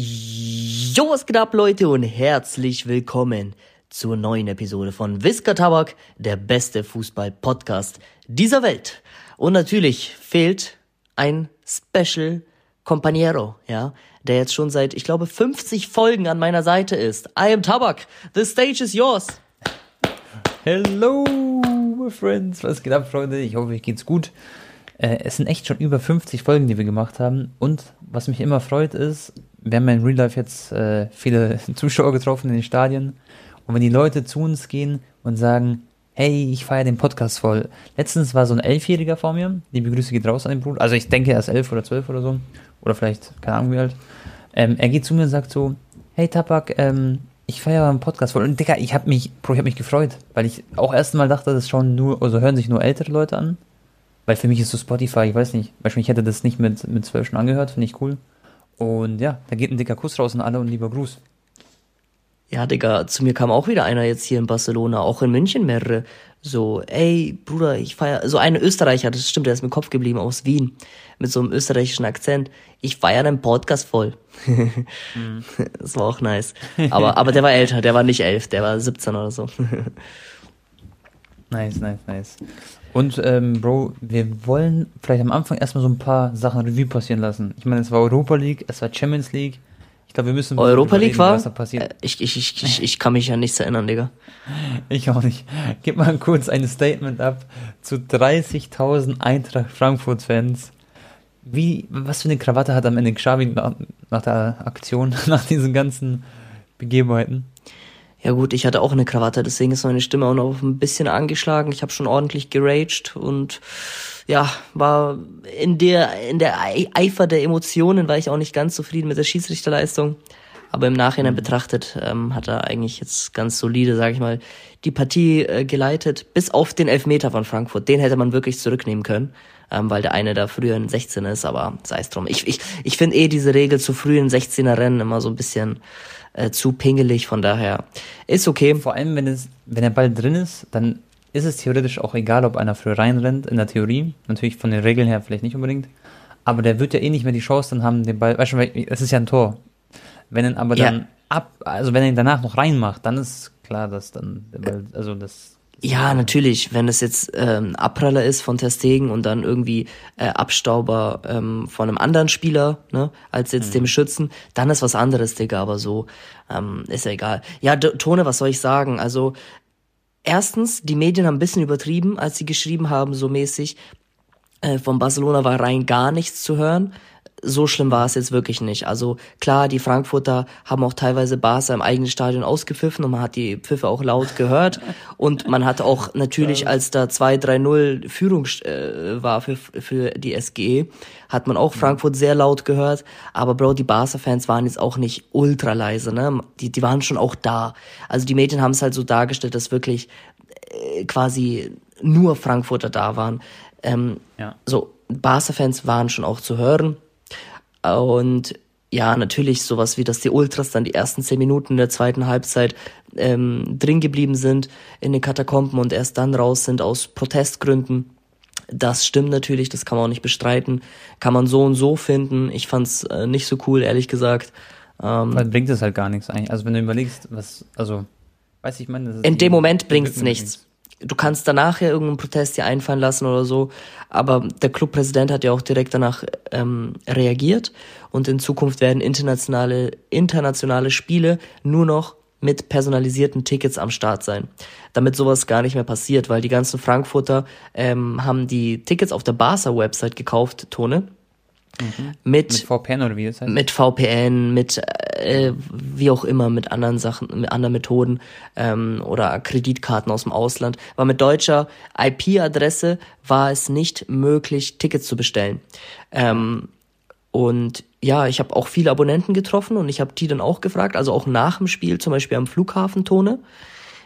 Jo, was geht ab, Leute, und herzlich willkommen zur neuen Episode von Whisker Tabak, der beste Fußball-Podcast dieser Welt. Und natürlich fehlt ein Special Companiero, ja, der jetzt schon seit, ich glaube, 50 Folgen an meiner Seite ist. I am Tabak. The stage is yours. Hello, my friends. Was geht ab, Freunde? Ich hoffe, euch geht's gut. Äh, es sind echt schon über 50 Folgen, die wir gemacht haben. Und was mich immer freut, ist, wir haben ja in Real Life jetzt äh, viele Zuschauer getroffen in den Stadien. Und wenn die Leute zu uns gehen und sagen, hey, ich feiere den Podcast voll. Letztens war so ein Elfjähriger vor mir. Liebe Grüße geht raus an den Bruder. Also ich denke, er ist elf oder zwölf oder so. Oder vielleicht, keine Ahnung wie alt. Ähm, er geht zu mir und sagt so, hey Tabak, ähm, ich feiere einen Podcast voll. Und Digga, ich habe mich, Bro, mich gefreut, weil ich auch erst mal dachte, das schauen nur, also hören sich nur ältere Leute an. Weil für mich ist so Spotify, ich weiß nicht, beispielsweise ich hätte das nicht mit, mit 12 schon angehört, finde ich cool. Und ja, da geht ein dicker Kuss raus an alle und lieber Gruß. Ja, Digga, zu mir kam auch wieder einer jetzt hier in Barcelona, auch in München mehrere. So, ey, Bruder, ich feier, so eine Österreicher, das stimmt, der ist mir im Kopf geblieben, aus Wien, mit so einem österreichischen Akzent. Ich feier deinen Podcast voll. mhm. Das war auch nice. Aber, aber der war älter, der war nicht elf, der war 17 oder so. nice, nice, nice. Und ähm, Bro, wir wollen vielleicht am Anfang erstmal so ein paar Sachen Revue passieren lassen. Ich meine, es war Europa League, es war Champions League. Ich glaube, wir müssen. Europa League reden, war? Was da passiert. Äh, ich, ich, ich, ich, ich kann mich ja nichts erinnern, Digga. Ich auch nicht. Gib mal kurz ein Statement ab zu 30.000 Eintracht Frankfurt-Fans. Wie, was für eine Krawatte hat am Ende Xavi nach, nach der Aktion, nach diesen ganzen Begebenheiten? Ja gut, ich hatte auch eine Krawatte, deswegen ist meine Stimme auch noch ein bisschen angeschlagen. Ich habe schon ordentlich geraged und ja, war in der in der Eifer der Emotionen war ich auch nicht ganz zufrieden mit der Schiedsrichterleistung. Aber im Nachhinein mhm. betrachtet ähm, hat er eigentlich jetzt ganz solide, sage ich mal, die Partie äh, geleitet, bis auf den Elfmeter von Frankfurt. Den hätte man wirklich zurücknehmen können, ähm, weil der eine da früher in 16 ist, aber sei es drum. Ich, ich, ich finde eh diese Regel zu früh in 16er Rennen immer so ein bisschen äh, zu pingelig, von daher ist okay. Vor allem, wenn es, wenn der Ball drin ist, dann ist es theoretisch auch egal, ob einer früher reinrennt, in der Theorie. Natürlich von den Regeln her vielleicht nicht unbedingt. Aber der wird ja eh nicht mehr die Chance dann haben, den Ball, weißt du, es ist ja ein Tor. Wenn er aber ja. dann ab, also wenn er ihn danach noch reinmacht, dann ist klar, dass dann, der Ball, also das ja, natürlich. Wenn es jetzt ähm, Abpraller ist von Testegen und dann irgendwie äh, Abstauber ähm, von einem anderen Spieler, ne, als jetzt mhm. dem Schützen, dann ist was anderes, Digga. Aber so ähm, ist ja egal. Ja, Tone, was soll ich sagen? Also erstens, die Medien haben ein bisschen übertrieben, als sie geschrieben haben, so mäßig. Äh, von Barcelona war rein gar nichts zu hören so schlimm war es jetzt wirklich nicht. Also klar, die Frankfurter haben auch teilweise Barca im eigenen Stadion ausgepfiffen und man hat die Pfiffe auch laut gehört. Und man hat auch natürlich, als da 2-3-0 Führung äh, war für, für die SGE, hat man auch Frankfurt sehr laut gehört. Aber Bro, die Barca-Fans waren jetzt auch nicht ultra leise, ne? Die, die waren schon auch da. Also die Medien haben es halt so dargestellt, dass wirklich äh, quasi nur Frankfurter da waren. Ähm, ja. So, Barca-Fans waren schon auch zu hören und ja, natürlich sowas wie, dass die Ultras dann die ersten zehn Minuten der zweiten Halbzeit ähm, drin geblieben sind in den Katakomben und erst dann raus sind aus Protestgründen. Das stimmt natürlich, das kann man auch nicht bestreiten. Kann man so und so finden. Ich fand's äh, nicht so cool, ehrlich gesagt. Ähm, Weil bringt es halt gar nichts eigentlich. Also wenn du überlegst, was, also, weiß ich, meine, In dem Moment bringt's nichts du kannst danach ja irgendeinen Protest hier einfallen lassen oder so, aber der Clubpräsident hat ja auch direkt danach ähm, reagiert und in Zukunft werden internationale, internationale Spiele nur noch mit personalisierten Tickets am Start sein, damit sowas gar nicht mehr passiert, weil die ganzen Frankfurter ähm, haben die Tickets auf der Barca-Website gekauft, Tone, Mhm. Mit, mit VPN oder wie das heißt? Mit VPN, mit äh, wie auch immer, mit anderen Sachen, mit anderen Methoden ähm, oder Kreditkarten aus dem Ausland. Aber mit deutscher IP-Adresse war es nicht möglich, Tickets zu bestellen. Ähm, und ja, ich habe auch viele Abonnenten getroffen und ich habe die dann auch gefragt, also auch nach dem Spiel, zum Beispiel am Flughafen Tone.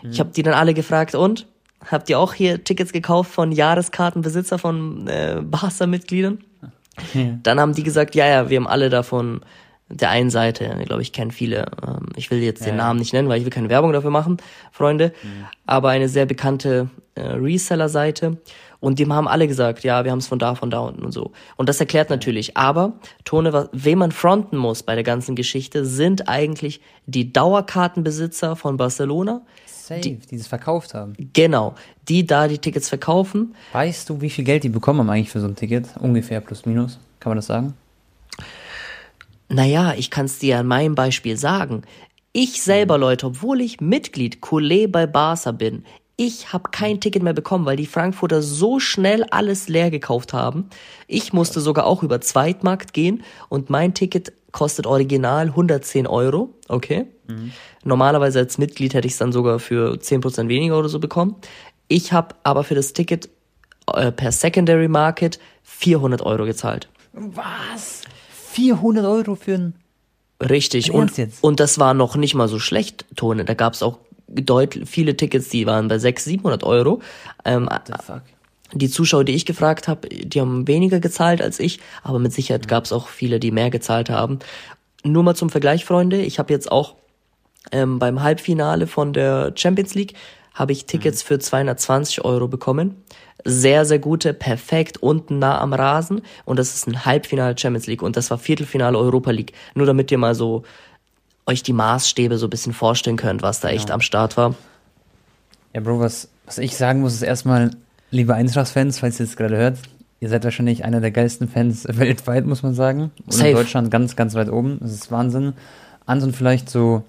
Mhm. Ich habe die dann alle gefragt, und? Habt ihr auch hier Tickets gekauft von Jahreskartenbesitzer von äh, Barca-Mitgliedern? Dann haben die gesagt, ja, ja, wir haben alle davon der einen Seite, glaube ich, kennen viele. Ähm, ich will jetzt den Namen nicht nennen, weil ich will keine Werbung dafür machen, Freunde. Aber eine sehr bekannte äh, Reseller-Seite. Und dem haben alle gesagt, ja, wir haben es von da, von da unten und so. Und das erklärt natürlich. Aber, Tone, was, wem man fronten muss bei der ganzen Geschichte, sind eigentlich die Dauerkartenbesitzer von Barcelona. Safe, die, die das verkauft haben. Genau, die da die Tickets verkaufen. Weißt du, wie viel Geld die bekommen haben eigentlich für so ein Ticket? Ungefähr plus minus, kann man das sagen? Naja, ich kann es dir an meinem Beispiel sagen. Ich selber, Leute, obwohl ich Mitglied Coulé bei Barca bin, ich habe kein Ticket mehr bekommen, weil die Frankfurter so schnell alles leer gekauft haben. Ich musste sogar auch über Zweitmarkt gehen und mein Ticket kostet original 110 Euro. Okay. Mhm. Normalerweise als Mitglied hätte ich es dann sogar für 10% weniger oder so bekommen. Ich habe aber für das Ticket äh, per Secondary Market 400 Euro gezahlt. Was? 400 Euro für ein. Richtig. Und, und das war noch nicht mal so schlecht, Tone. Da gab es auch deutlich viele Tickets, die waren bei 600, 700 Euro. Ähm? Die Zuschauer, die ich gefragt habe, die haben weniger gezahlt als ich, aber mit Sicherheit mhm. gab es auch viele, die mehr gezahlt haben. Nur mal zum Vergleich, Freunde. Ich habe jetzt auch ähm, beim Halbfinale von der Champions League habe ich Tickets mhm. für 220 Euro bekommen. Sehr, sehr gute, perfekt, unten nah am Rasen. Und das ist ein Halbfinale Champions League und das war Viertelfinale Europa League. Nur damit ihr mal so euch die Maßstäbe so ein bisschen vorstellen könnt, was da echt ja. am Start war. Ja, Bro, was, was ich sagen muss, ist erstmal, liebe Eintracht-Fans, falls ihr es gerade hört, ihr seid wahrscheinlich einer der geilsten Fans weltweit, muss man sagen. Und Safe. in Deutschland ganz, ganz weit oben. Das ist Wahnsinn. Anton, vielleicht so,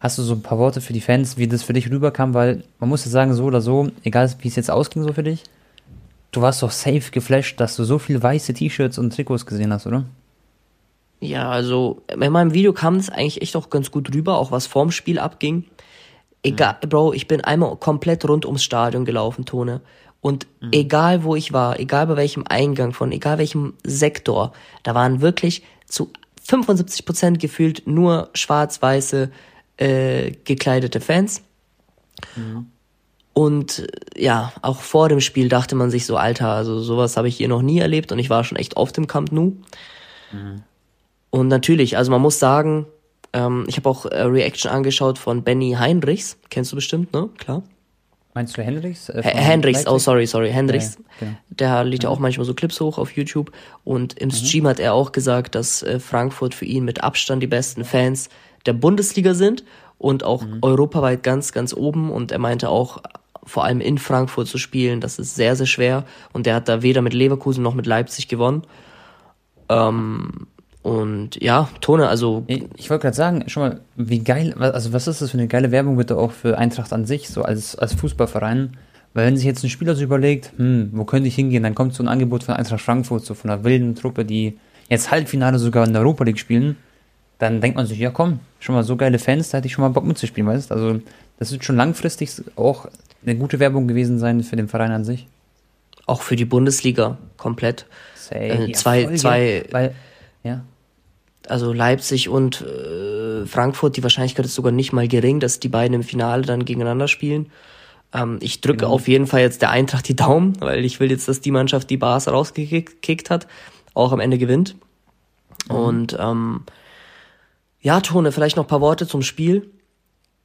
hast du so ein paar Worte für die Fans, wie das für dich rüberkam? Weil man muss ja sagen, so oder so, egal wie es jetzt ausging so für dich, du warst doch safe geflasht, dass du so viele weiße T-Shirts und Trikots gesehen hast, oder? Ja, also in meinem Video kam es eigentlich echt auch ganz gut rüber, auch was vorm Spiel abging. Egal, mhm. Bro, ich bin einmal komplett rund ums Stadion gelaufen, Tone. Und mhm. egal wo ich war, egal bei welchem Eingang von, egal welchem Sektor, da waren wirklich zu 75 Prozent gefühlt nur schwarz-weiße äh, gekleidete Fans. Mhm. Und ja, auch vor dem Spiel dachte man sich so, Alter, also sowas habe ich hier noch nie erlebt und ich war schon echt oft im Camp Nou. Mhm. Und natürlich, also man muss sagen, ähm, ich habe auch äh, Reaction angeschaut von Benny Heinrichs. Kennst du bestimmt, ne? Klar. Meinst du Hendricks? Äh, Hendricks, oh sorry, sorry, Hendricks. Ja, okay. Der lädt ja auch manchmal so Clips hoch auf YouTube. Und im mhm. Stream hat er auch gesagt, dass äh, Frankfurt für ihn mit Abstand die besten Fans der Bundesliga sind und auch mhm. europaweit ganz, ganz oben. Und er meinte auch, vor allem in Frankfurt zu spielen, das ist sehr, sehr schwer. Und er hat da weder mit Leverkusen noch mit Leipzig gewonnen. Ähm, und ja, Tone, also. Ich, ich wollte gerade sagen, schon mal, wie geil, also was ist das für eine geile Werbung bitte auch für Eintracht an sich, so als, als Fußballverein? Weil wenn sich jetzt ein Spieler so überlegt, hm, wo könnte ich hingehen, dann kommt so ein Angebot von Eintracht Frankfurt, so von einer wilden Truppe, die jetzt Halbfinale sogar in der Europa League spielen, dann denkt man sich, ja komm, schon mal so geile Fans, da hätte ich schon mal Bock mitzuspielen, weißt du? Also das wird schon langfristig auch eine gute Werbung gewesen sein für den Verein an sich. Auch für die Bundesliga komplett. Say, äh, zwei, ja, zwei, weil, ja also Leipzig und äh, Frankfurt, die Wahrscheinlichkeit ist sogar nicht mal gering, dass die beiden im Finale dann gegeneinander spielen. Ähm, ich drücke genau. auf jeden Fall jetzt der Eintracht die Daumen, weil ich will jetzt, dass die Mannschaft, die Bars rausgekickt hat, auch am Ende gewinnt. Mhm. Und ähm, ja, Tone, vielleicht noch ein paar Worte zum Spiel.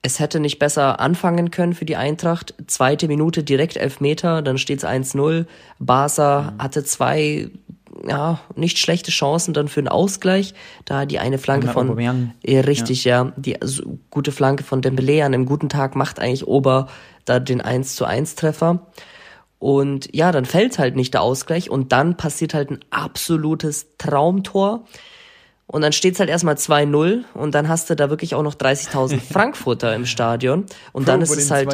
Es hätte nicht besser anfangen können für die Eintracht. Zweite Minute direkt elf Meter, dann steht's 1-0. Barca mhm. hatte zwei ja, nicht schlechte Chancen dann für einen Ausgleich. Da die eine Flanke von, Aubameyang. richtig, ja. ja, die also, gute Flanke von Dembele an einem guten Tag macht eigentlich Ober da den 1 zu 1 Treffer. Und ja, dann fällt halt nicht der Ausgleich und dann passiert halt ein absolutes Traumtor. Und dann steht's halt erstmal 2-0 und dann hast du da wirklich auch noch 30.000 Frankfurter im Stadion. Und Bro, dann ist es halt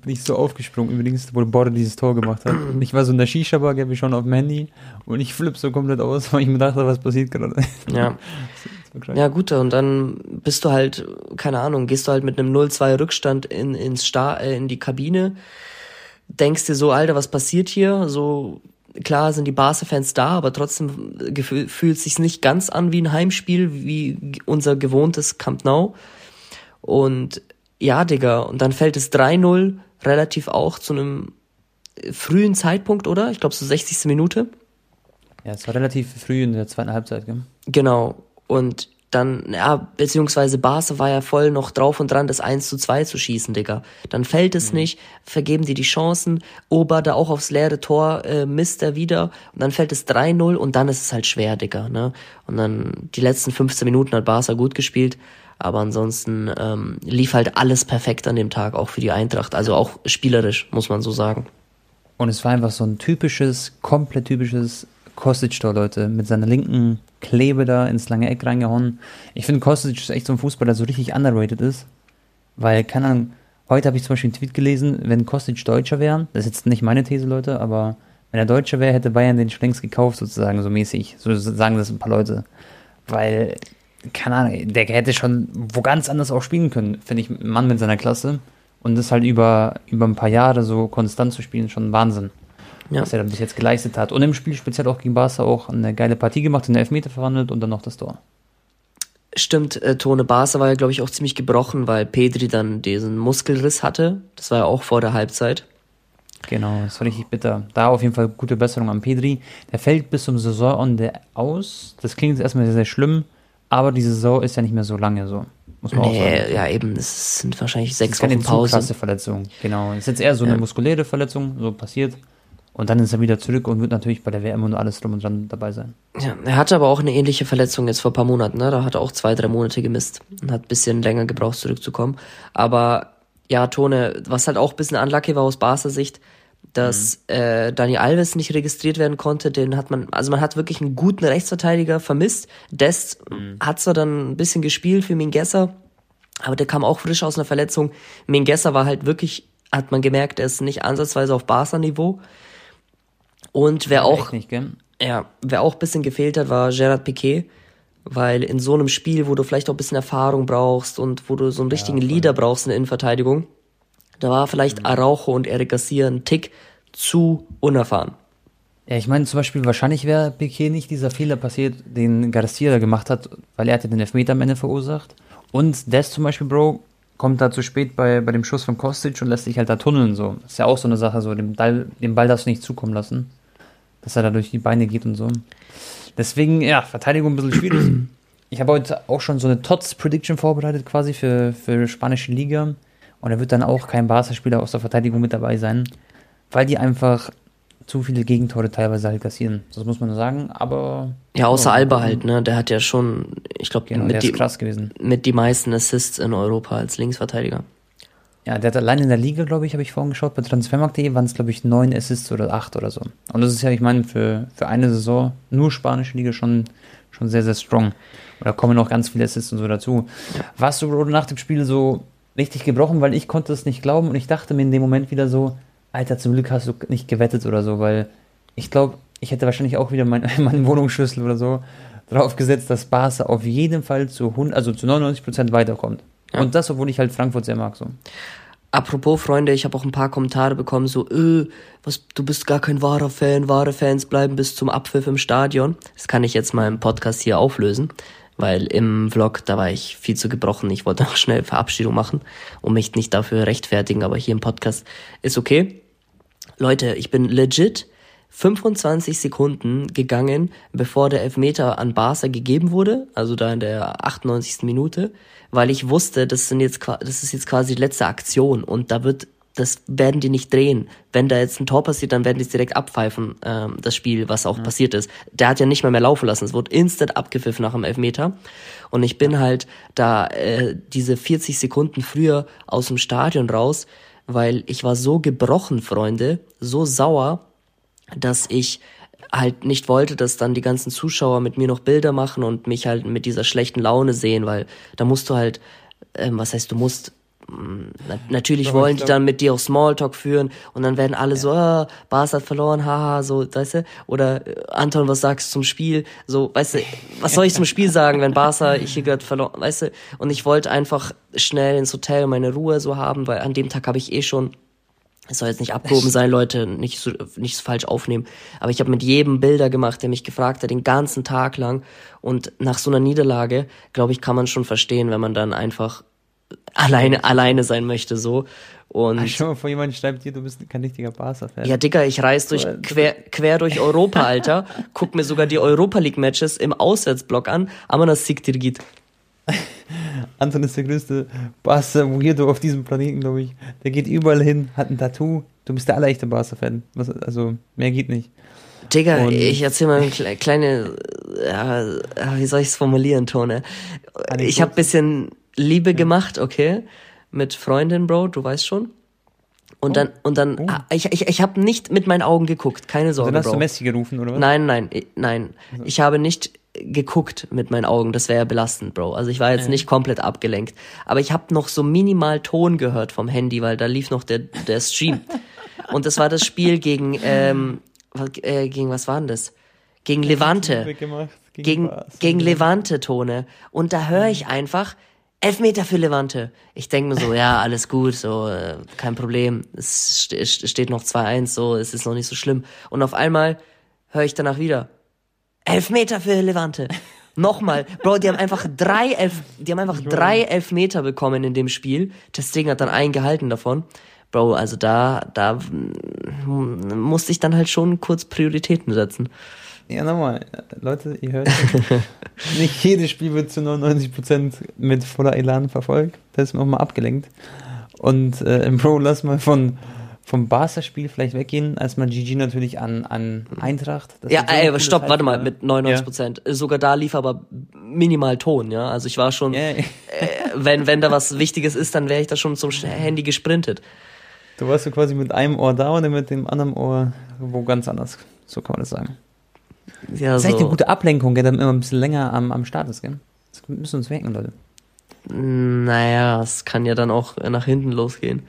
bin ich so aufgesprungen, übrigens, wo Border dieses Tor gemacht hat. Und ich war so in der Shisha-Bar, ich schon auf dem Handy und ich flippe so komplett aus, weil ich mir dachte, was passiert gerade. Ja. Ja, gut, und dann bist du halt, keine Ahnung, gehst du halt mit einem 0-2 Rückstand in, ins Star, äh, in die Kabine, denkst dir so, Alter, was passiert hier? So, klar sind die Barca-Fans da, aber trotzdem fühlt sich's nicht ganz an wie ein Heimspiel, wie unser gewohntes Camp Nou. Und ja, Digga, und dann fällt es 3-0 relativ auch zu einem frühen Zeitpunkt, oder? Ich glaube so 60. Minute. Ja, es war relativ früh in der zweiten Halbzeit, gell? Genau. Und dann, ja, beziehungsweise Barca war ja voll noch drauf und dran, das 1 zu 2 zu schießen, Digga. Dann fällt es mhm. nicht, vergeben die die Chancen, Ober da auch aufs leere Tor, äh, misst er wieder und dann fällt es 3-0 und dann ist es halt schwer, Digga, ne. Und dann die letzten 15 Minuten hat Barca gut gespielt, aber ansonsten ähm, lief halt alles perfekt an dem Tag, auch für die Eintracht, also auch spielerisch, muss man so sagen. Und es war einfach so ein typisches, komplett typisches Kostic-Tor, Leute, mit seiner linken Klebe da ins lange Eck reingehauen. Ich finde, Kostic ist echt so ein Fußballer, der so richtig underrated ist. Weil, keine Ahnung, heute habe ich zum Beispiel einen Tweet gelesen, wenn Kostic Deutscher wäre, das ist jetzt nicht meine These, Leute, aber wenn er Deutscher wäre, hätte Bayern den schon längst gekauft, sozusagen, so mäßig. So sagen das ein paar Leute. Weil, keine Ahnung, der hätte schon wo ganz anders auch spielen können, finde ich, ein Mann mit seiner Klasse. Und das halt über, über ein paar Jahre so konstant zu spielen, schon Wahnsinn ja. was er dann bis jetzt geleistet hat. Und im Spiel speziell auch gegen Barca auch eine geile Partie gemacht, den Elfmeter verwandelt und dann noch das Tor. Stimmt, äh, Tone Barca war ja, glaube ich, auch ziemlich gebrochen, weil Pedri dann diesen Muskelriss hatte. Das war ja auch vor der Halbzeit. Genau, das war richtig bitter. Da auf jeden Fall gute Besserung an Pedri. Der fällt bis zum Saisonende aus. Das klingt jetzt erstmal sehr, sehr schlimm, aber die Saison ist ja nicht mehr so lange so. Muss man nee, auch sagen. Ja, eben, es sind wahrscheinlich sechs Wochen Pause. Das ist keine Verletzung, genau. Es ist jetzt eher so eine ja. muskuläre Verletzung, so passiert. Und dann ist er wieder zurück und wird natürlich bei der WM und alles drum und dran dabei sein. Ja, er hatte aber auch eine ähnliche Verletzung jetzt vor ein paar Monaten, ne? Da hat er auch zwei, drei Monate gemisst und hat ein bisschen länger gebraucht, zurückzukommen. Aber ja, Tone, was halt auch ein bisschen unlucky war aus Barca Sicht, dass mhm. äh, Dani Alves nicht registriert werden konnte, den hat man, also man hat wirklich einen guten Rechtsverteidiger vermisst. Dest mhm. hat zwar dann ein bisschen gespielt für Mingesser, aber der kam auch frisch aus einer Verletzung. Mingesser war halt wirklich, hat man gemerkt, er ist nicht ansatzweise auf Barca-Niveau. Und wer auch, nicht, ja, wer auch bisschen gefehlt hat, war Gerard Piquet, weil in so einem Spiel, wo du vielleicht auch ein bisschen Erfahrung brauchst und wo du so einen richtigen ja, Leader brauchst in der Innenverteidigung, da war vielleicht mhm. Araujo und Eric Garcia ein Tick zu unerfahren. Ja, ich meine zum Beispiel, wahrscheinlich wäre Piquet nicht dieser Fehler passiert, den Garcia da gemacht hat, weil er hatte den Elfmeter am Ende verursacht. Und Des zum Beispiel, Bro, kommt da zu spät bei, bei dem Schuss von Kostic und lässt sich halt da tunneln. So. Das ist ja auch so eine Sache, so dem Ball, dem Ball darfst du nicht zukommen lassen dass er da durch die Beine geht und so. Deswegen, ja, Verteidigung ein bisschen schwierig. Ich habe heute auch schon so eine TOTS-Prediction vorbereitet, quasi für, für spanische Liga. Und da wird dann auch kein Barca-Spieler aus der Verteidigung mit dabei sein, weil die einfach zu viele Gegentore teilweise halt kassieren. Das muss man sagen, aber. Ja, außer Alba halt, ne? Der hat ja schon, ich glaube, genau, mit, die, mit die meisten Assists in Europa als Linksverteidiger. Ja, der hat allein in der Liga, glaube ich, habe ich vorhin geschaut, bei Transfermarkt.de waren es, glaube ich, neun Assists oder acht oder so. Und das ist ja, ich meine, für, für eine Saison nur spanische Liga schon, schon sehr, sehr strong. Und da kommen noch ganz viele Assists und so dazu. Warst du nach dem Spiel so richtig gebrochen, weil ich konnte es nicht glauben und ich dachte mir in dem Moment wieder so, Alter, zum Glück hast du nicht gewettet oder so, weil ich glaube, ich hätte wahrscheinlich auch wieder mein, meinen Wohnungsschlüssel oder so drauf gesetzt, dass Barca auf jeden Fall zu, 100, also zu 99% weiterkommt. Ja. Und das, obwohl ich halt Frankfurt sehr mag. So. Apropos Freunde, ich habe auch ein paar Kommentare bekommen, so, äh, was, du bist gar kein wahrer Fan, wahre Fans bleiben bis zum Abpfiff im Stadion. Das kann ich jetzt mal im Podcast hier auflösen, weil im Vlog, da war ich viel zu gebrochen. Ich wollte noch schnell Verabschiedung machen und mich nicht dafür rechtfertigen, aber hier im Podcast ist okay. Leute, ich bin legit 25 Sekunden gegangen, bevor der Elfmeter an Barca gegeben wurde, also da in der 98. Minute weil ich wusste, das sind jetzt das ist jetzt quasi die letzte Aktion und da wird das werden die nicht drehen. Wenn da jetzt ein Tor passiert, dann werden die es direkt abpfeifen, ähm, das Spiel, was auch ja. passiert ist. Der hat ja nicht mal mehr laufen lassen. Es wurde instant abgepfiffen nach dem Elfmeter. Und ich bin halt da äh, diese 40 Sekunden früher aus dem Stadion raus, weil ich war so gebrochen, Freunde, so sauer, dass ich halt nicht wollte, dass dann die ganzen Zuschauer mit mir noch Bilder machen und mich halt mit dieser schlechten Laune sehen, weil da musst du halt, ähm, was heißt, du musst na, natürlich Doch, wollen die dann mit dir auch Smalltalk führen und dann werden alle ja. so, ah, Bas hat verloren, haha, so, weißt du, oder äh, Anton, was sagst du zum Spiel? So, weißt du, was soll ich zum Spiel sagen, wenn Barca ich hier gerade verloren, weißt du? Und ich wollte einfach schnell ins Hotel und meine Ruhe so haben, weil an dem Tag habe ich eh schon es soll jetzt nicht abgehoben sein, Leute, nicht so, nicht so falsch aufnehmen. Aber ich habe mit jedem Bilder gemacht, der mich gefragt hat, den ganzen Tag lang. Und nach so einer Niederlage, glaube ich, kann man schon verstehen, wenn man dann einfach alleine, alleine sein möchte, so. Und Ach, schau mal vor, jemand schreibt dir, du bist kein richtiger Barca-Fan. ja, Digga, ich reise durch So, quer, quer durch Europa, Alter. Guck mir sogar die Europa League Matches im Auswärtsblock an. Aber das Siktir geht. Anton ist der größte Barca-Weirdo auf diesem Planeten, glaube ich. Der geht überall hin, hat ein Tattoo. Du bist der allerechte Barca-Fan. Was- Also, mehr geht nicht. Digga, Und- ich erzähl mal eine kle- kleine, ja, wie soll ich es formulieren, Tone? Ich habe bisschen Liebe gemacht, okay, mit Freundin, Bro, du weißt schon. Und dann, und dann, Oh. ah, ich, ich, ich habe nicht mit meinen Augen geguckt, keine Sorge, Dann hast Bro. du Messi gerufen, oder was? Nein, nein, nein. Ich habe nicht geguckt mit meinen Augen. Das wäre ja belastend, Bro. Also ich war jetzt nicht komplett abgelenkt. Aber ich habe noch so minimal Ton gehört vom Handy, weil da lief noch der, der Stream. Und das war das Spiel gegen, ähm, äh, gegen was war denn das? Gegen Levante gegen, gegen Levante Tone. Und da höre ich einfach, Elfmeter für Levante. Ich denke mir so, ja, alles gut, so, äh, kein Problem. Es ste- es steht noch 2-1, so, es ist noch nicht so schlimm. Und auf einmal höre ich danach wieder, Elfmeter für Levante. Nochmal, Bro, die haben einfach drei, Elf, die haben einfach drei Elfmeter bekommen in dem Spiel. Das Ding hat dann einen gehalten davon. Bro, also da, da mm, musste ich dann halt schon kurz Prioritäten setzen. Ja, nochmal. Leute, ihr hört. nicht jedes Spiel wird zu 99% mit voller Elan verfolgt. Da ist man auch mal abgelenkt. Und äh, Bro, lass mal von, vom Barca-Spiel vielleicht weggehen, als man GG natürlich an, an Eintracht. Ja, so ey, stopp, warte mal, mit 99 Prozent. Sogar da lief aber minimal Ton, ja. Also ich war schon, Ja, ja. äh, wenn, wenn da was Wichtiges ist, dann wäre ich da schon zum Handy gesprintet. Du warst so quasi mit einem Ohr da und mit dem anderen Ohr wo ganz anders. So kann man das sagen. Ja, Das ist echt eine so. gute Ablenkung, der dann immer ein bisschen länger am, am Start ist, gell? Das müssen wir uns merken, Leute. Naja, es kann ja dann auch nach hinten losgehen.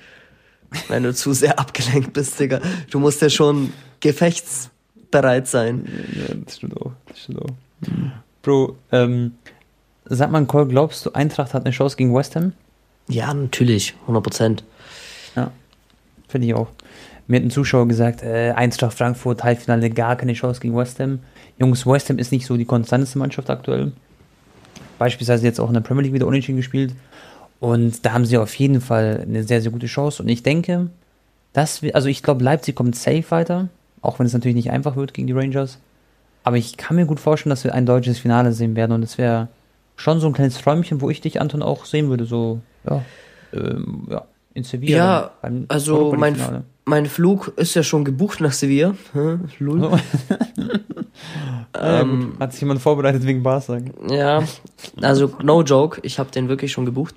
Wenn du zu sehr abgelenkt bist, Digga. Du musst ja schon gefechtsbereit sein. Ja, das stimmt auch. Das stimmt auch. Bro, ähm, sag mal, Cole, glaubst du, Eintracht hat eine Chance gegen West Ham? Ja, natürlich, 100 Prozent. Ja, finde ich auch. Mir hat ein Zuschauer gesagt, äh, Eintracht Frankfurt, Halbfinale, gar keine Chance gegen West Ham. Jungs, West Ham ist nicht so die konstanteste Mannschaft aktuell. Beispielsweise jetzt auch in der Premier League wieder unentschieden gespielt. Und da haben sie auf jeden Fall eine sehr, sehr gute Chance. Und ich denke, dass wir, also ich glaube, Leipzig kommt safe weiter, auch wenn es natürlich nicht einfach wird gegen die Rangers. Aber ich kann mir gut vorstellen, dass wir ein deutsches Finale sehen werden. Und es wäre schon so ein kleines Träumchen, wo ich dich, Anton, auch sehen würde. So, ja, ähm, ja in Sevilla. Ja, beim Also mein, Finale. Mein Flug ist ja schon gebucht nach Sevilla. Hä? Lul. So. Ja, Ähm. Hat sich jemand vorbereitet wegen Barca? Ja, also no joke, ich habe den wirklich schon gebucht.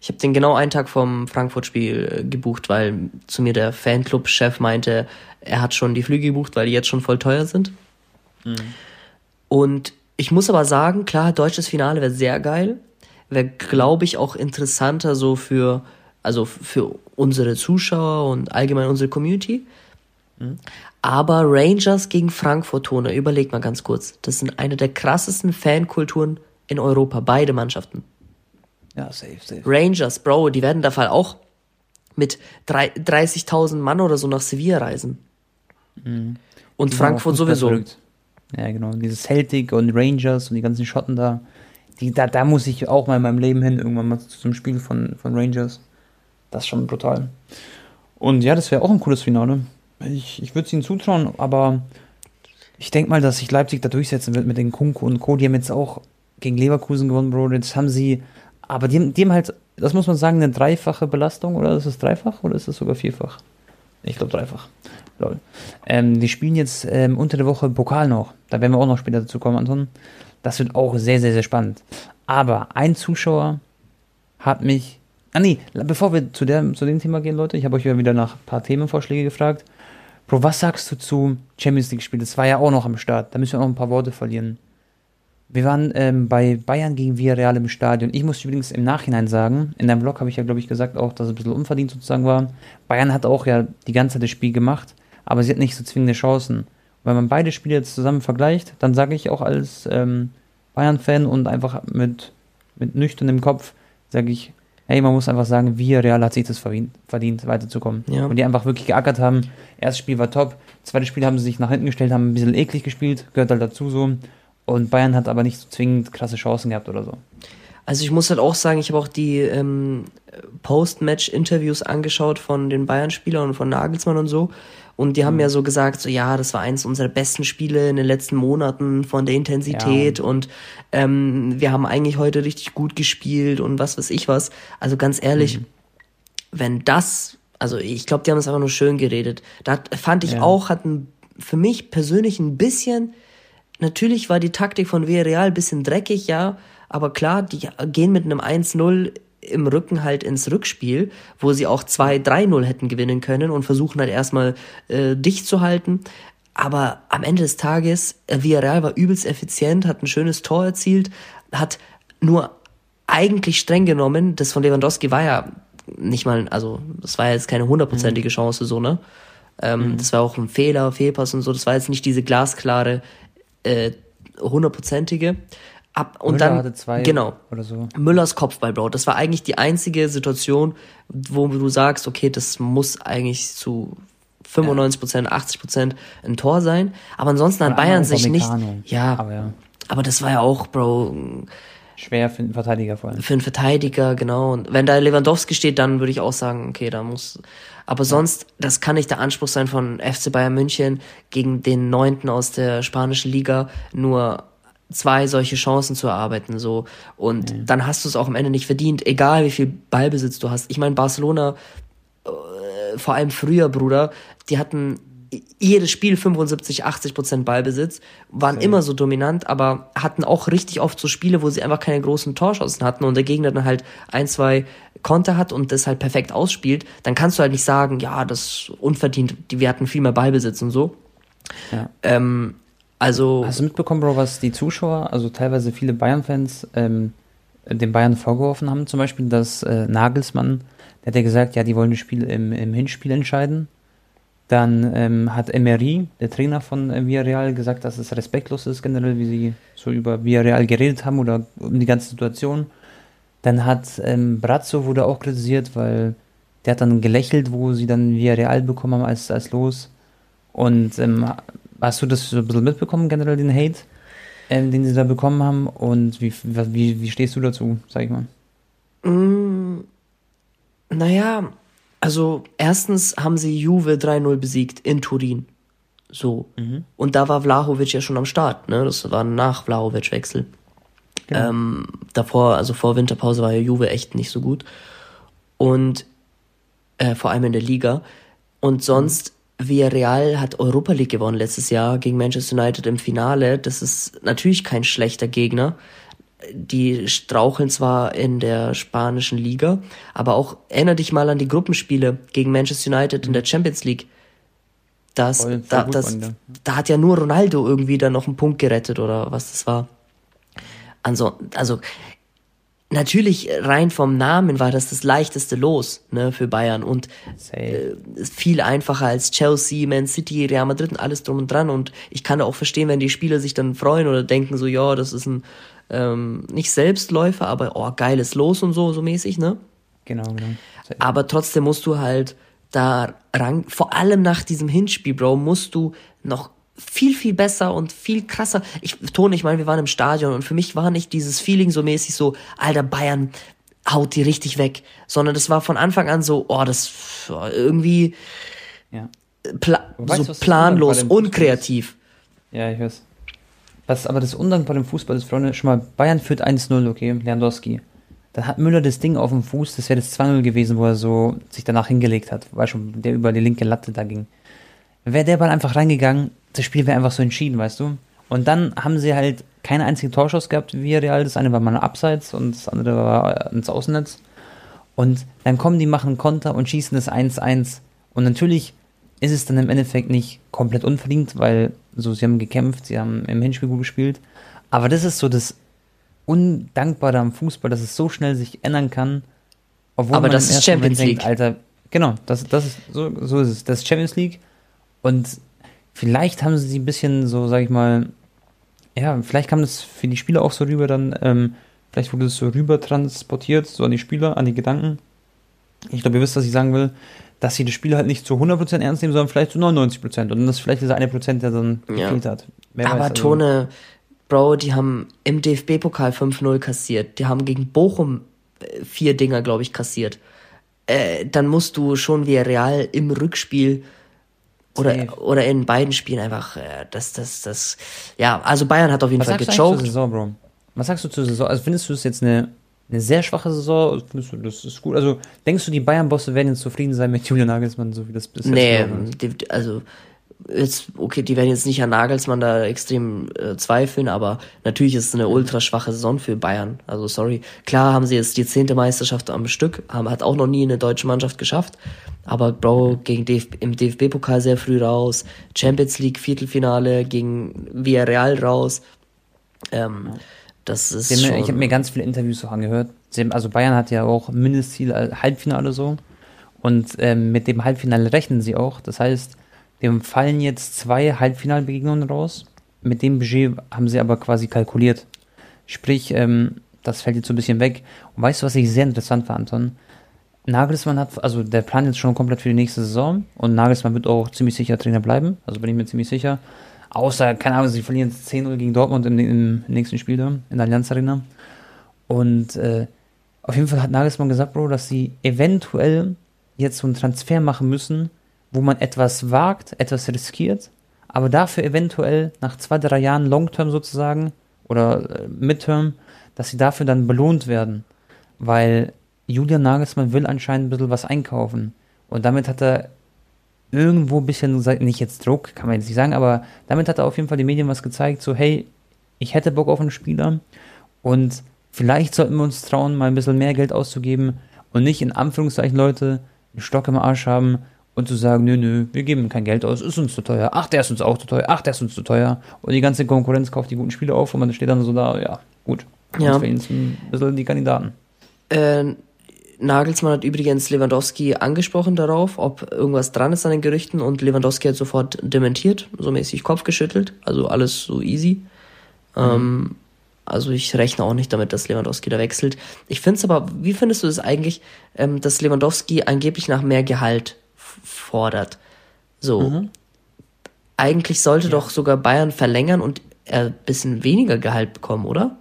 Ich habe den genau einen Tag vom Frankfurt-Spiel äh, gebucht, weil zu mir der Fanclub-Chef meinte, er hat schon die Flüge gebucht, weil die jetzt schon voll teuer sind. Und ich muss aber sagen, klar, deutsches Finale wäre sehr geil. Wäre, glaube ich, auch interessanter so für, also für unsere Zuschauer und allgemein unsere Community. Aber Rangers gegen Frankfurt, Tone, überleg mal ganz kurz. Das sind eine der krassesten Fankulturen in Europa, beide Mannschaften. Ja, safe, safe. Rangers, Bro, die werden da Fall auch mit drei- 30.000 Mann oder so nach Sevilla reisen. Und Die Frankfurt sowieso. verrückt. Ja, genau. Dieses Celtic und Rangers und die ganzen Schotten da. Die, da, da muss ich auch mal in meinem Leben hin, irgendwann mal zum Spiel von, von Rangers. Das ist schon brutal. Und ja, das wäre auch ein cooles Finale. Ich, ich würde es ihnen zutrauen, aber ich denke mal, dass sich Leipzig da durchsetzen wird mit den Kunku und Co. Die haben jetzt auch gegen Leverkusen gewonnen, Bro. Jetzt haben sie, aber die, die haben halt, das muss man sagen, eine dreifache Belastung. Oder ist es dreifach oder ist es sogar vierfach? Ich glaube dreifach. Lol. Ähm, die spielen jetzt ähm, unter der Woche Pokal noch. Da werden wir auch noch später dazu kommen, Anton. Das wird auch sehr, sehr, sehr spannend. Aber ein Zuschauer hat mich. Ah nee, bevor wir zu, der, zu dem Thema gehen, Leute, ich habe euch ja wieder nach ein paar Themenvorschläge gefragt. Bro, was sagst du zu Champions League-Spiel? Das war ja auch noch am Start. Da müssen wir noch ein paar Worte verlieren. Wir waren ähm, bei Bayern gegen Villarreal im Stadion. Ich muss übrigens im Nachhinein sagen, in deinem Blog habe ich ja, glaube ich, gesagt auch, dass es ein bisschen unverdient sozusagen war. Bayern hat auch ja die ganze Zeit das Spiel gemacht, aber sie hat nicht so zwingende Chancen. Und wenn man beide Spiele jetzt zusammen vergleicht, dann sage ich auch als ähm, Bayern-Fan und einfach mit, mit nüchternem Kopf, sage ich, hey, man muss einfach sagen, Villarreal hat sich das verdient, verdient weiterzukommen. Ja. Und die einfach wirklich geackert haben. Erstes Spiel war top, zweites Spiel haben sie sich nach hinten gestellt, haben ein bisschen eklig gespielt, gehört halt dazu so. Und Bayern hat aber nicht so zwingend krasse Chancen gehabt oder so. Also ich muss halt auch sagen, ich habe auch die ähm, Post-Match-Interviews angeschaut von den Bayern-Spielern und von Nagelsmann und so. Und die haben mhm. ja so gesagt, so ja, das war eins unserer besten Spiele in den letzten Monaten von der Intensität ja. und ähm, wir haben eigentlich heute richtig gut gespielt und was weiß ich was. Also ganz ehrlich, mhm. wenn das, also ich glaube, die haben es einfach nur schön geredet. Da fand ich ja. auch, hatten für mich persönlich ein bisschen, natürlich war die Taktik von Villarreal ein bisschen dreckig, ja, aber klar, die gehen mit einem 1-0 im Rücken halt ins Rückspiel, wo sie auch 2-3-0 hätten gewinnen können und versuchen halt erstmal äh, dicht zu halten. Aber am Ende des Tages, äh, Villarreal war übelst effizient, hat ein schönes Tor erzielt, hat nur eigentlich streng genommen, das von Lewandowski war ja nicht mal, also das war jetzt keine hundertprozentige mhm. Chance so, ne? Ähm, mhm. Das war auch ein Fehler, Fehlpass und so, das war jetzt nicht diese glasklare äh, hundertprozentige. Ab, und Müller dann, zwei genau, oder so. Müllers Kopfball, Bro. Das war eigentlich die einzige Situation, wo du sagst, okay, das muss eigentlich zu 95 Prozent, 80 Prozent ein Tor sein. Aber ansonsten hat Bayern sich nicht, ja, aber ja. Aber das war ja auch, Bro. Schwer für einen Verteidiger vor allem. Für einen Verteidiger, genau. Und wenn da Lewandowski steht, dann würde ich auch sagen, okay, da muss. Aber sonst, das kann nicht der Anspruch sein von FC Bayern München gegen den Neunten aus der spanischen Liga, nur zwei solche Chancen zu erarbeiten so und mhm. dann hast du es auch am Ende nicht verdient, egal wie viel Ballbesitz du hast. Ich meine Barcelona äh, vor allem früher, Bruder, die hatten jedes Spiel 75, 80 Prozent Ballbesitz, waren okay. immer so dominant, aber hatten auch richtig oft so Spiele, wo sie einfach keine großen Torschancen hatten und der Gegner dann halt ein, zwei Konter hat und das halt perfekt ausspielt, dann kannst du halt nicht sagen, ja, das unverdient, wir hatten viel mehr Ballbesitz und so. Ja. Ähm, also. Hast du mitbekommen, Bro, was die Zuschauer, also teilweise viele Bayern-Fans, ähm, den Bayern vorgeworfen haben? Zum Beispiel, dass äh, Nagelsmann, der hat ja gesagt, ja, die wollen das Spiel im, im Hinspiel entscheiden. Dann ähm, hat Emery, der Trainer von äh, Villarreal, gesagt, dass es respektlos ist generell, wie sie so über Villarreal geredet haben oder um die ganze Situation. Dann hat ähm, Brazzo wurde auch kritisiert, weil der hat dann gelächelt, wo sie dann Villarreal bekommen haben als, als Los. Und ähm, Hast du das so ein bisschen mitbekommen, generell den Hate, äh, den sie da bekommen haben? Und wie, wie, wie stehst du dazu, sag ich mal? Mm, naja, also erstens haben sie Juve 3-0 besiegt in Turin. So. Mhm. Und da war Vlahovic ja schon am Start, ne? Das war nach Vlahovic-Wechsel. Genau. Ähm, davor, also vor Winterpause war ja Juve echt nicht so gut. Und äh, vor allem in der Liga. Und sonst Villarreal hat Europa League gewonnen letztes Jahr gegen Manchester United im Finale. Das ist natürlich kein schlechter Gegner. Die straucheln zwar in der spanischen Liga, aber auch erinnere dich mal an die Gruppenspiele gegen Manchester United in der Champions League. Das, voll, voll da, das, da hat ja nur Ronaldo irgendwie dann noch einen Punkt gerettet oder was das war. Also, also natürlich rein vom Namen war das das leichteste Los ne, für Bayern und äh, viel einfacher als Chelsea, Man City, Real Madrid und alles drum und dran. Und ich kann auch verstehen, wenn die Spieler sich dann freuen oder denken so, ja, das ist ein ähm, nicht Selbstläufer, aber oh, geiles Los und so, so mäßig, ne? Genau, genau. Aber trotzdem musst du halt da ran, vor allem nach diesem Hinspiel, Bro, musst du noch viel, viel besser und viel krasser. Ich tone, ich meine, wir waren im Stadion und für mich war nicht dieses Feeling so mäßig so, alter Bayern haut die richtig weg, sondern das war von Anfang an so, oh, das irgendwie ja. pla weißt, so planlos, unkreativ. Ja, ich weiß. Was aber das Undankbare im Fußball ist, Freunde, schon mal, Bayern führt 1-0, okay, Lewandowski. Dann hat Müller das Ding auf dem Fuß, das wäre das 2-0 gewesen, wo er so sich danach hingelegt hat, weil schon der über die linke Latte da ging. Wäre der Ball einfach reingegangen, das Spiel wäre einfach so entschieden, weißt du? Und dann haben sie halt keine einzige Torschuss gehabt, wie Real. Das eine war mal abseits und das andere war ins Außennetz. Und dann kommen die, machen Konter und schießen das 1-1. Und natürlich ist es dann im Endeffekt nicht komplett unverdient, weil so, sie haben gekämpft, sie haben im Hinspiel gut gespielt. Aber das ist so das Undankbare am Fußball, dass es so schnell sich ändern kann. Obwohl Aber man das ist Champions Moment League. Alter, genau, das, das ist, so, so ist es. Das ist Champions League. Und Vielleicht haben sie ein bisschen so, sag ich mal, ja, vielleicht kam das für die Spieler auch so rüber dann, ähm, vielleicht wurde es so rüber transportiert, so an die Spieler, an die Gedanken. Ich glaube, ihr wisst, was ich sagen will, dass sie das Spiel halt nicht zu 100% ernst nehmen, sondern vielleicht zu 99% und das ist vielleicht dieser eine Prozent, der dann ja. gefehlt hat. Wer Aber weiß, also. Tone, Bro, die haben im DFB-Pokal 5-0 kassiert. Die haben gegen Bochum äh, vier Dinger, glaube ich, kassiert. Äh, dann musst du schon wie Real im Rückspiel oder, oder in beiden Spielen einfach, äh, das, das, das, ja, also Bayern hat auf jeden Was Fall sagst du eigentlich gechoked. zur Saison, Bro? Was sagst du zur Saison? Also findest du es jetzt eine, eine sehr schwache Saison? Findest du, das ist gut? Also denkst du, die Bayern-Bosse werden jetzt zufrieden sein mit Julian Nagelsmann, so wie das bisher Nee, ist? die, also jetzt, okay, die werden jetzt nicht an Nagelsmann da extrem äh, zweifeln, aber natürlich ist es eine ultra schwache Saison für Bayern. Also sorry. Klar haben sie jetzt die zehnte Meisterschaft am Stück, haben, hat auch noch nie eine deutsche Mannschaft geschafft. Aber Bro, gegen DF im DFB-Pokal sehr früh raus, Champions League Viertelfinale gegen Villarreal raus. Ähm, das ist mir- schon, Ich habe mir ganz viele Interviews auch angehört. Haben, also Bayern hat ja auch Mindestziel äh, Halbfinale so. Und ähm, mit dem Halbfinale rechnen sie auch. Das heißt, dem fallen jetzt zwei Halbfinalbegegnungen raus. Mit dem Budget haben sie aber quasi kalkuliert. Sprich, ähm, das fällt jetzt so ein bisschen weg. Und weißt du, was ich sehr interessant fand, Anton? Nagelsmann hat, also der Plan jetzt schon komplett für die nächste Saison und Nagelsmann wird auch ziemlich sicher Trainer bleiben, also bin ich mir ziemlich sicher. Außer, keine Ahnung, sie verlieren jetzt 10-0 gegen Dortmund im, im nächsten Spiel da, in der Allianz Arena. Und äh, auf jeden Fall hat Nagelsmann gesagt, Bro, dass sie eventuell jetzt so einen Transfer machen müssen, wo man etwas wagt, etwas riskiert, aber dafür eventuell nach zwei, drei Jahren Long-Term sozusagen oder äh, Midterm, dass sie dafür dann belohnt werden. Weil Julian Nagelsmann will anscheinend ein bisschen was einkaufen. Und damit hat er irgendwo ein bisschen, nicht jetzt Druck, kann man jetzt nicht sagen, aber damit hat er auf jeden Fall den Medien was gezeigt, so hey, ich hätte Bock auf einen Spieler und vielleicht sollten wir uns trauen, mal ein bisschen mehr Geld auszugeben und nicht in Anführungszeichen Leute einen Stock im Arsch haben und zu sagen, nö, nö, wir geben ihm kein Geld aus, ist uns zu teuer, ach, der ist uns auch zu teuer, ach, der ist uns zu teuer und die ganze Konkurrenz kauft die guten Spiele auf und man steht dann so da, ja, gut, Ja. fehlen ein bisschen die Kandidaten. Äh, Nagelsmann hat übrigens Lewandowski angesprochen darauf, ob irgendwas dran ist an den Gerüchten und Lewandowski hat sofort dementiert, so mäßig Kopf geschüttelt, also alles so easy. Ähm, also ich rechne auch nicht damit, dass Lewandowski da wechselt. Ich finde es aber, wie findest du es eigentlich, ähm, dass Lewandowski angeblich nach mehr Gehalt fordert? So. Eigentlich sollte doch sogar Bayern verlängern und er ein bisschen weniger Gehalt bekommen, oder?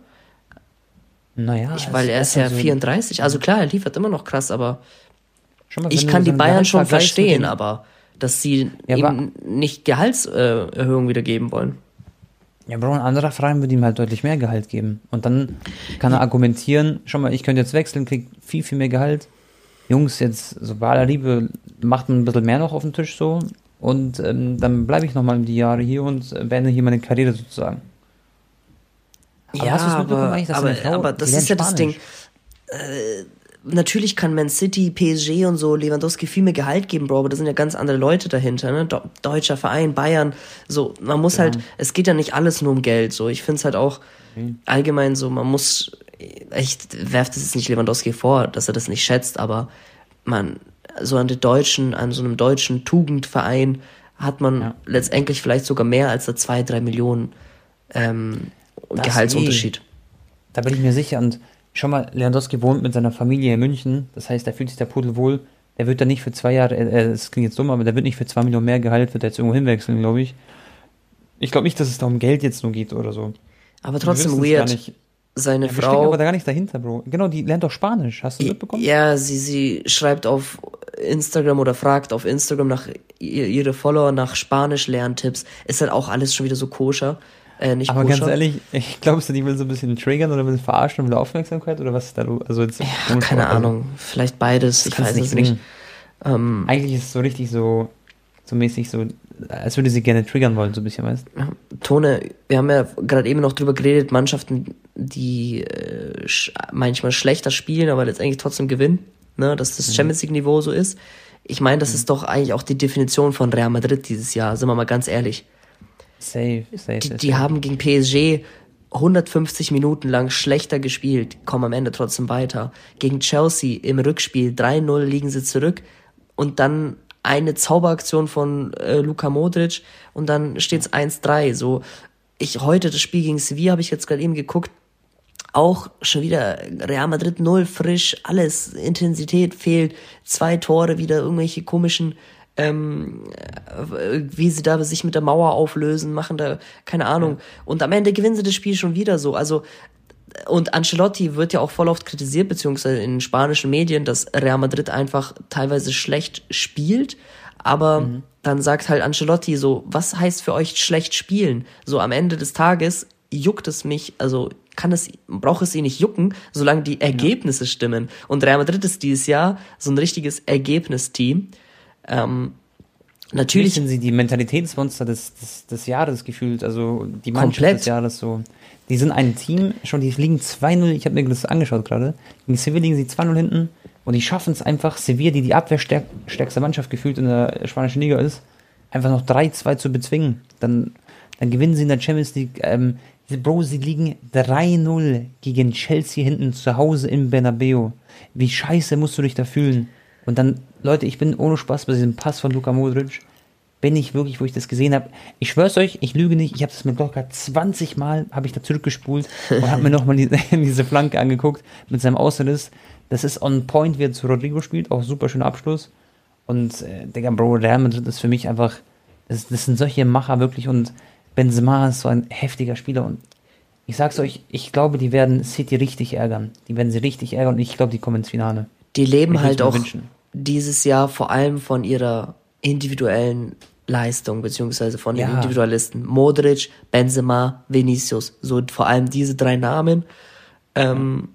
Naja, Ich, weil er ist ja also- 34. Also klar, er liefert immer noch krass, aber mal, ich kann die so Bayern schon verstehen, aber dass sie Ja, ihm nicht Gehaltserhöhung wieder geben wollen. Ja, Bro, ein anderer Verein würde ihm halt deutlich mehr Gehalt geben. Und dann kann er argumentieren, schau mal, ich könnte jetzt wechseln, krieg viel, viel mehr Gehalt. Jungs, jetzt, so bei aller Liebe, macht man ein bisschen mehr noch auf den Tisch so. Und ähm, dann bleibe ich nochmal die Jahre hier und beende hier meine Karriere sozusagen. Aber ja, aber, aber, Frau- aber das ist ja das Ding. Äh, natürlich kann Man City, PSG und so Lewandowski viel mehr Gehalt geben, Bro, aber da sind ja ganz andere Leute dahinter, ne? Deutscher Verein, Bayern, so, man muss halt, es geht ja nicht alles nur um Geld, so. Ich finde es halt auch allgemein so, man muss, ich werfe das jetzt nicht Lewandowski vor, dass er das nicht schätzt, aber man, so an den deutschen, an so einem deutschen Tugendverein hat man Ja. letztendlich vielleicht sogar mehr als da zwei, drei Millionen ähm, Das Gehaltsunterschied. Da bin ich mir sicher. Und schau mal, Lewandowski wohnt mit seiner Familie in München. Das heißt, da fühlt sich der Pudel wohl. Der wird da nicht für zwei Jahre, äh, das klingt jetzt dumm, aber der wird nicht für zwei Millionen mehr Gehalt, wird er jetzt irgendwo hinwechseln, glaube ich. Ich glaube nicht, dass es da um Geld jetzt nur geht oder so. Aber trotzdem weird. nicht. Seine Ja, wir stecken Frau. aber da gar nicht dahinter, Bro. Genau, die lernt doch Spanisch. Hast du mitbekommen? Ja, sie, sie schreibt auf Instagram oder fragt auf Instagram nach ihr, ihre Follower nach Spanisch-Lerntipps. Ist halt auch alles schon wieder so koscher. Äh, nicht Aber koscher. ganz ehrlich, ich glaubst du, die will so ein bisschen triggern oder will verarschen und will Aufmerksamkeit oder was ist da los? Also jetzt, Ja, keine Ahnung. Vielleicht beides. Ich weiß es nicht. Ähm, Eigentlich ist es so richtig so, so mäßig so, als würde sie gerne triggern wollen, so ein bisschen, weißt Tone, wir haben ja gerade eben noch drüber geredet, Mannschaften, die äh, sch manchmal schlechter spielen, aber letztendlich trotzdem gewinnen, ne, dass das Champions League Niveau so ist. Ich meine, das ist doch eigentlich auch die Definition von Real Madrid dieses Jahr, sind wir mal ganz ehrlich. Safe, safe. Die, safe. die haben gegen PSG 150 Minuten lang schlechter gespielt, kommen am Ende trotzdem weiter. Gegen Chelsea im Rückspiel 3-0 liegen sie zurück und dann eine Zauberaktion von äh, Luka Modric und dann steht's 1-3. So, ich heute das Spiel gegen Sevilla habe ich jetzt gerade eben geguckt. Auch schon wieder Real Madrid null frisch, alles Intensität fehlt, zwei Tore wieder irgendwelche komischen ähm, äh, wie sie da sich mit der Mauer auflösen, machen da, keine Ahnung. Und am Ende gewinnen sie das Spiel schon wieder so. Also, und Ancelotti wird ja auch voll oft kritisiert, beziehungsweise in spanischen Medien, dass Real Madrid einfach teilweise schlecht spielt. Aber mhm. dann sagt halt Ancelotti so, was heißt für euch schlecht spielen? So am Ende des Tages juckt es mich, also kann es, braucht es sie nicht jucken, solange die Ergebnisse ja. stimmen. Und Real Madrid ist dieses Jahr so ein richtiges Ergebnisteam. Ähm, natürlich sind sie die Mentalitätsmonster des, des, des Jahres gefühlt, also die Mannschaft komplett. des Jahres so. Die sind ein Team, schon die liegen 2-0, ich habe mir das angeschaut gerade. Gegen Sevilla liegen sie 2-0 hinten und die schaffen es einfach, Sevilla, die die abwehrstärkste Mannschaft gefühlt in der spanischen Liga ist, einfach noch 3-2 zu bezwingen. Dann, dann gewinnen sie in der Champions League. Ähm, Bro, sie liegen 3-0 gegen Chelsea hinten zu Hause im Bernabeu. Wie scheiße musst du dich da fühlen? Und dann, Leute, ich bin ohne Spaß bei diesem Pass von Luka Modric, bin ich wirklich, wo ich das gesehen habe. Ich schwör's euch, ich lüge nicht, ich habe das mit locker 20 Mal, habe ich da zurückgespult und habe mir nochmal die, diese Flanke angeguckt mit seinem Ausriss. Das ist on point, wie er zu Rodrigo spielt, auch super schöner Abschluss. Und, äh, Digga, Bro, Real Madrid ist für mich einfach, das, das sind solche Macher wirklich und Benzema ist so ein heftiger Spieler und ich sag's euch, ich glaube, die werden City richtig ärgern. Die werden sie richtig ärgern und ich glaube, die kommen ins Finale. Die leben halt auch wünschen. dieses Jahr vor allem von ihrer individuellen Leistung, beziehungsweise von den ja. Individualisten. Modric, Benzema, Vinicius. So vor allem diese drei Namen. Ähm,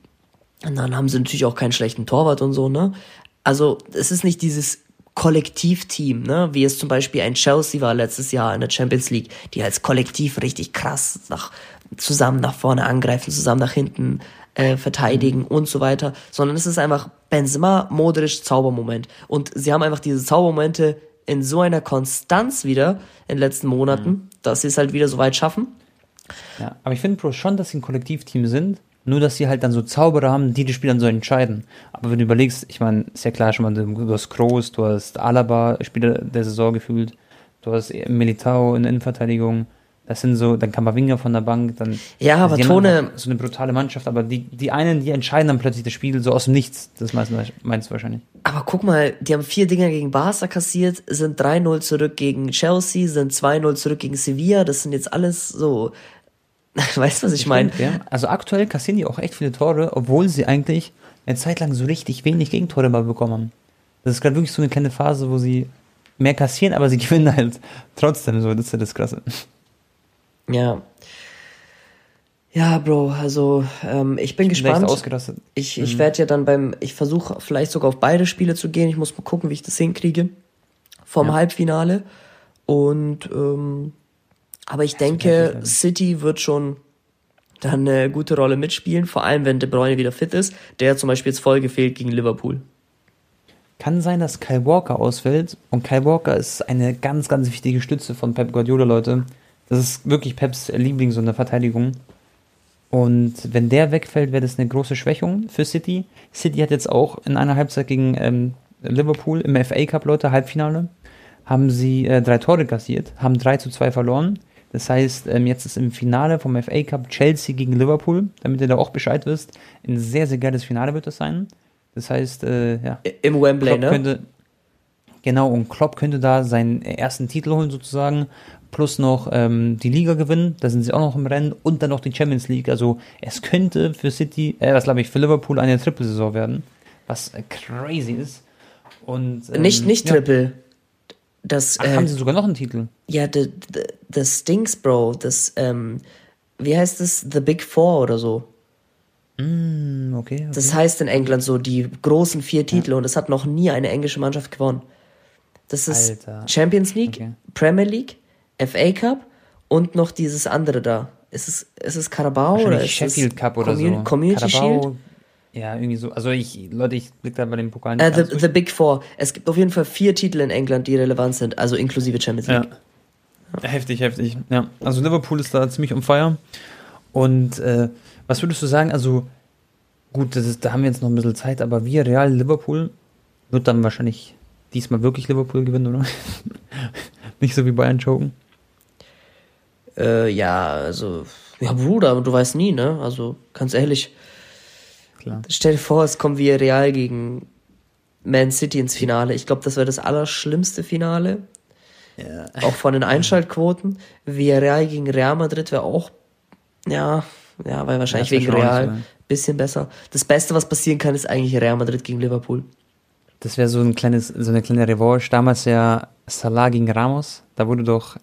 und dann haben sie natürlich auch keinen schlechten Torwart und so, ne? Also, es ist nicht dieses Kollektivteam, ne? Wie es zum Beispiel ein Chelsea war letztes Jahr in der Champions League, die als Kollektiv richtig krass nach, zusammen nach vorne angreifen, zusammen nach hinten äh, verteidigen mhm. und so weiter, sondern es ist einfach Benzema, Modric, Zaubermoment. Und sie haben einfach diese Zaubermomente in so einer Konstanz wieder in den letzten Monaten, mhm. dass sie es halt wieder so weit schaffen. Ja, aber ich finde schon, dass sie ein Kollektivteam sind, nur dass sie halt dann so Zauberer haben, die die Spieler dann so entscheiden. Aber wenn du überlegst, ich meine, ist ja klar schon mal, du hast Kroos, du hast Alaba, Spieler der Saison gefühlt, du hast Militao in der Innenverteidigung, das sind so, dann Kamavinga von der Bank, dann. Ja, aber Tone. So eine brutale Mannschaft, aber die, die einen, die entscheiden dann plötzlich das Spiel so aus dem Nichts. Das meinst, meinst du wahrscheinlich. Aber guck mal, die haben vier Dinger gegen Barca kassiert, sind 3-0 zurück gegen Chelsea, sind 2-0 zurück gegen Sevilla. Das sind jetzt alles so. weißt du, was ich meine? Ja. Also aktuell kassieren die auch echt viele Tore, obwohl sie eigentlich eine Zeit lang so richtig wenig Gegentore mal bekommen haben. Das ist gerade wirklich so eine kleine Phase, wo sie mehr kassieren, aber sie gewinnen halt trotzdem so. Das ist ja das Krasse. Ja. Ja, Bro, also ähm, ich bin ich gespannt. Ausgerastet. Ich, ich mhm. werde ja dann beim, ich versuche vielleicht sogar auf beide Spiele zu gehen. Ich muss mal gucken, wie ich das hinkriege. Vom ja. Halbfinale. Und ähm, aber ich das denke, City wird schon dann eine gute Rolle mitspielen, vor allem wenn De Bruyne wieder fit ist. Der zum Beispiel jetzt voll gefehlt gegen Liverpool. Kann sein, dass Kyle Walker ausfällt. Und Kyle Walker ist eine ganz, ganz wichtige Stütze von Pep Guardiola, Leute. Das ist wirklich Peps Liebling, so eine Verteidigung. Und wenn der wegfällt, wäre das eine große Schwächung für City. City hat jetzt auch in einer Halbzeit gegen ähm, Liverpool im FA Cup, Leute, Halbfinale, haben sie äh, drei Tore kassiert, haben 3 zu 2 verloren. Das heißt, ähm, jetzt ist im Finale vom FA Cup Chelsea gegen Liverpool, damit ihr da auch Bescheid wisst. Ein sehr, sehr geiles Finale wird das sein. Das heißt, äh, ja. Im Wembley, Klopp ne? Könnte, genau, und Klopp könnte da seinen ersten Titel holen sozusagen plus noch ähm, die Liga gewinnen, da sind sie auch noch im Rennen und dann noch die Champions League. Also es könnte für City, äh, was glaube ich, für Liverpool eine Triple-Saison werden, was crazy ist. Und, ähm, nicht, nicht ja. Triple. Das, Ach, äh, haben sie sogar noch einen Titel? Ja, das Stinks, Bro. Das, ähm, wie heißt das? The Big Four oder so. Mm, okay, okay, Das heißt in England so die großen vier Titel ja. und es hat noch nie eine englische Mannschaft gewonnen. Das ist Alter. Champions League, okay. Premier League, FA Cup und noch dieses andere da. Ist es, ist es Carabao oder ist Sheffield Cup oder Commun so? Community Carabao, Shield? Ja, irgendwie so. Also ich, Leute, ich blick da bei dem Pokal nicht uh, the, the, Big Four. Es gibt auf jeden Fall vier Titel in England, die relevant sind, also inklusive Champions League. Ja. ja. Heftig, heftig. Ja, also Liverpool ist da ziemlich um Feier. Und äh, was würdest du sagen? Also gut, das ist, da haben wir jetzt noch ein bisschen Zeit, aber wie Real Liverpool wird dann wahrscheinlich diesmal wirklich Liverpool gewinnen, oder? nicht so wie Bayern choken. Äh, ja, also, ja, Bruder, du weißt nie, ne? Also, ganz ehrlich. Klar. Stell dir vor, es kommt wie Real gegen Man City ins Finale. Ich glaube, das wäre das allerschlimmste Finale. Ja. Auch von den Einschaltquoten. Villarreal gegen Real Madrid wäre auch, ja, ja, weil wahrscheinlich Ja, wegen Real nicht bisschen besser. Das Beste, was passieren kann, ist eigentlich Real Madrid gegen Liverpool. Das wäre so ein kleines, so eine kleine Revanche. Damals ja Salah gegen Ramos. Da wurde doch.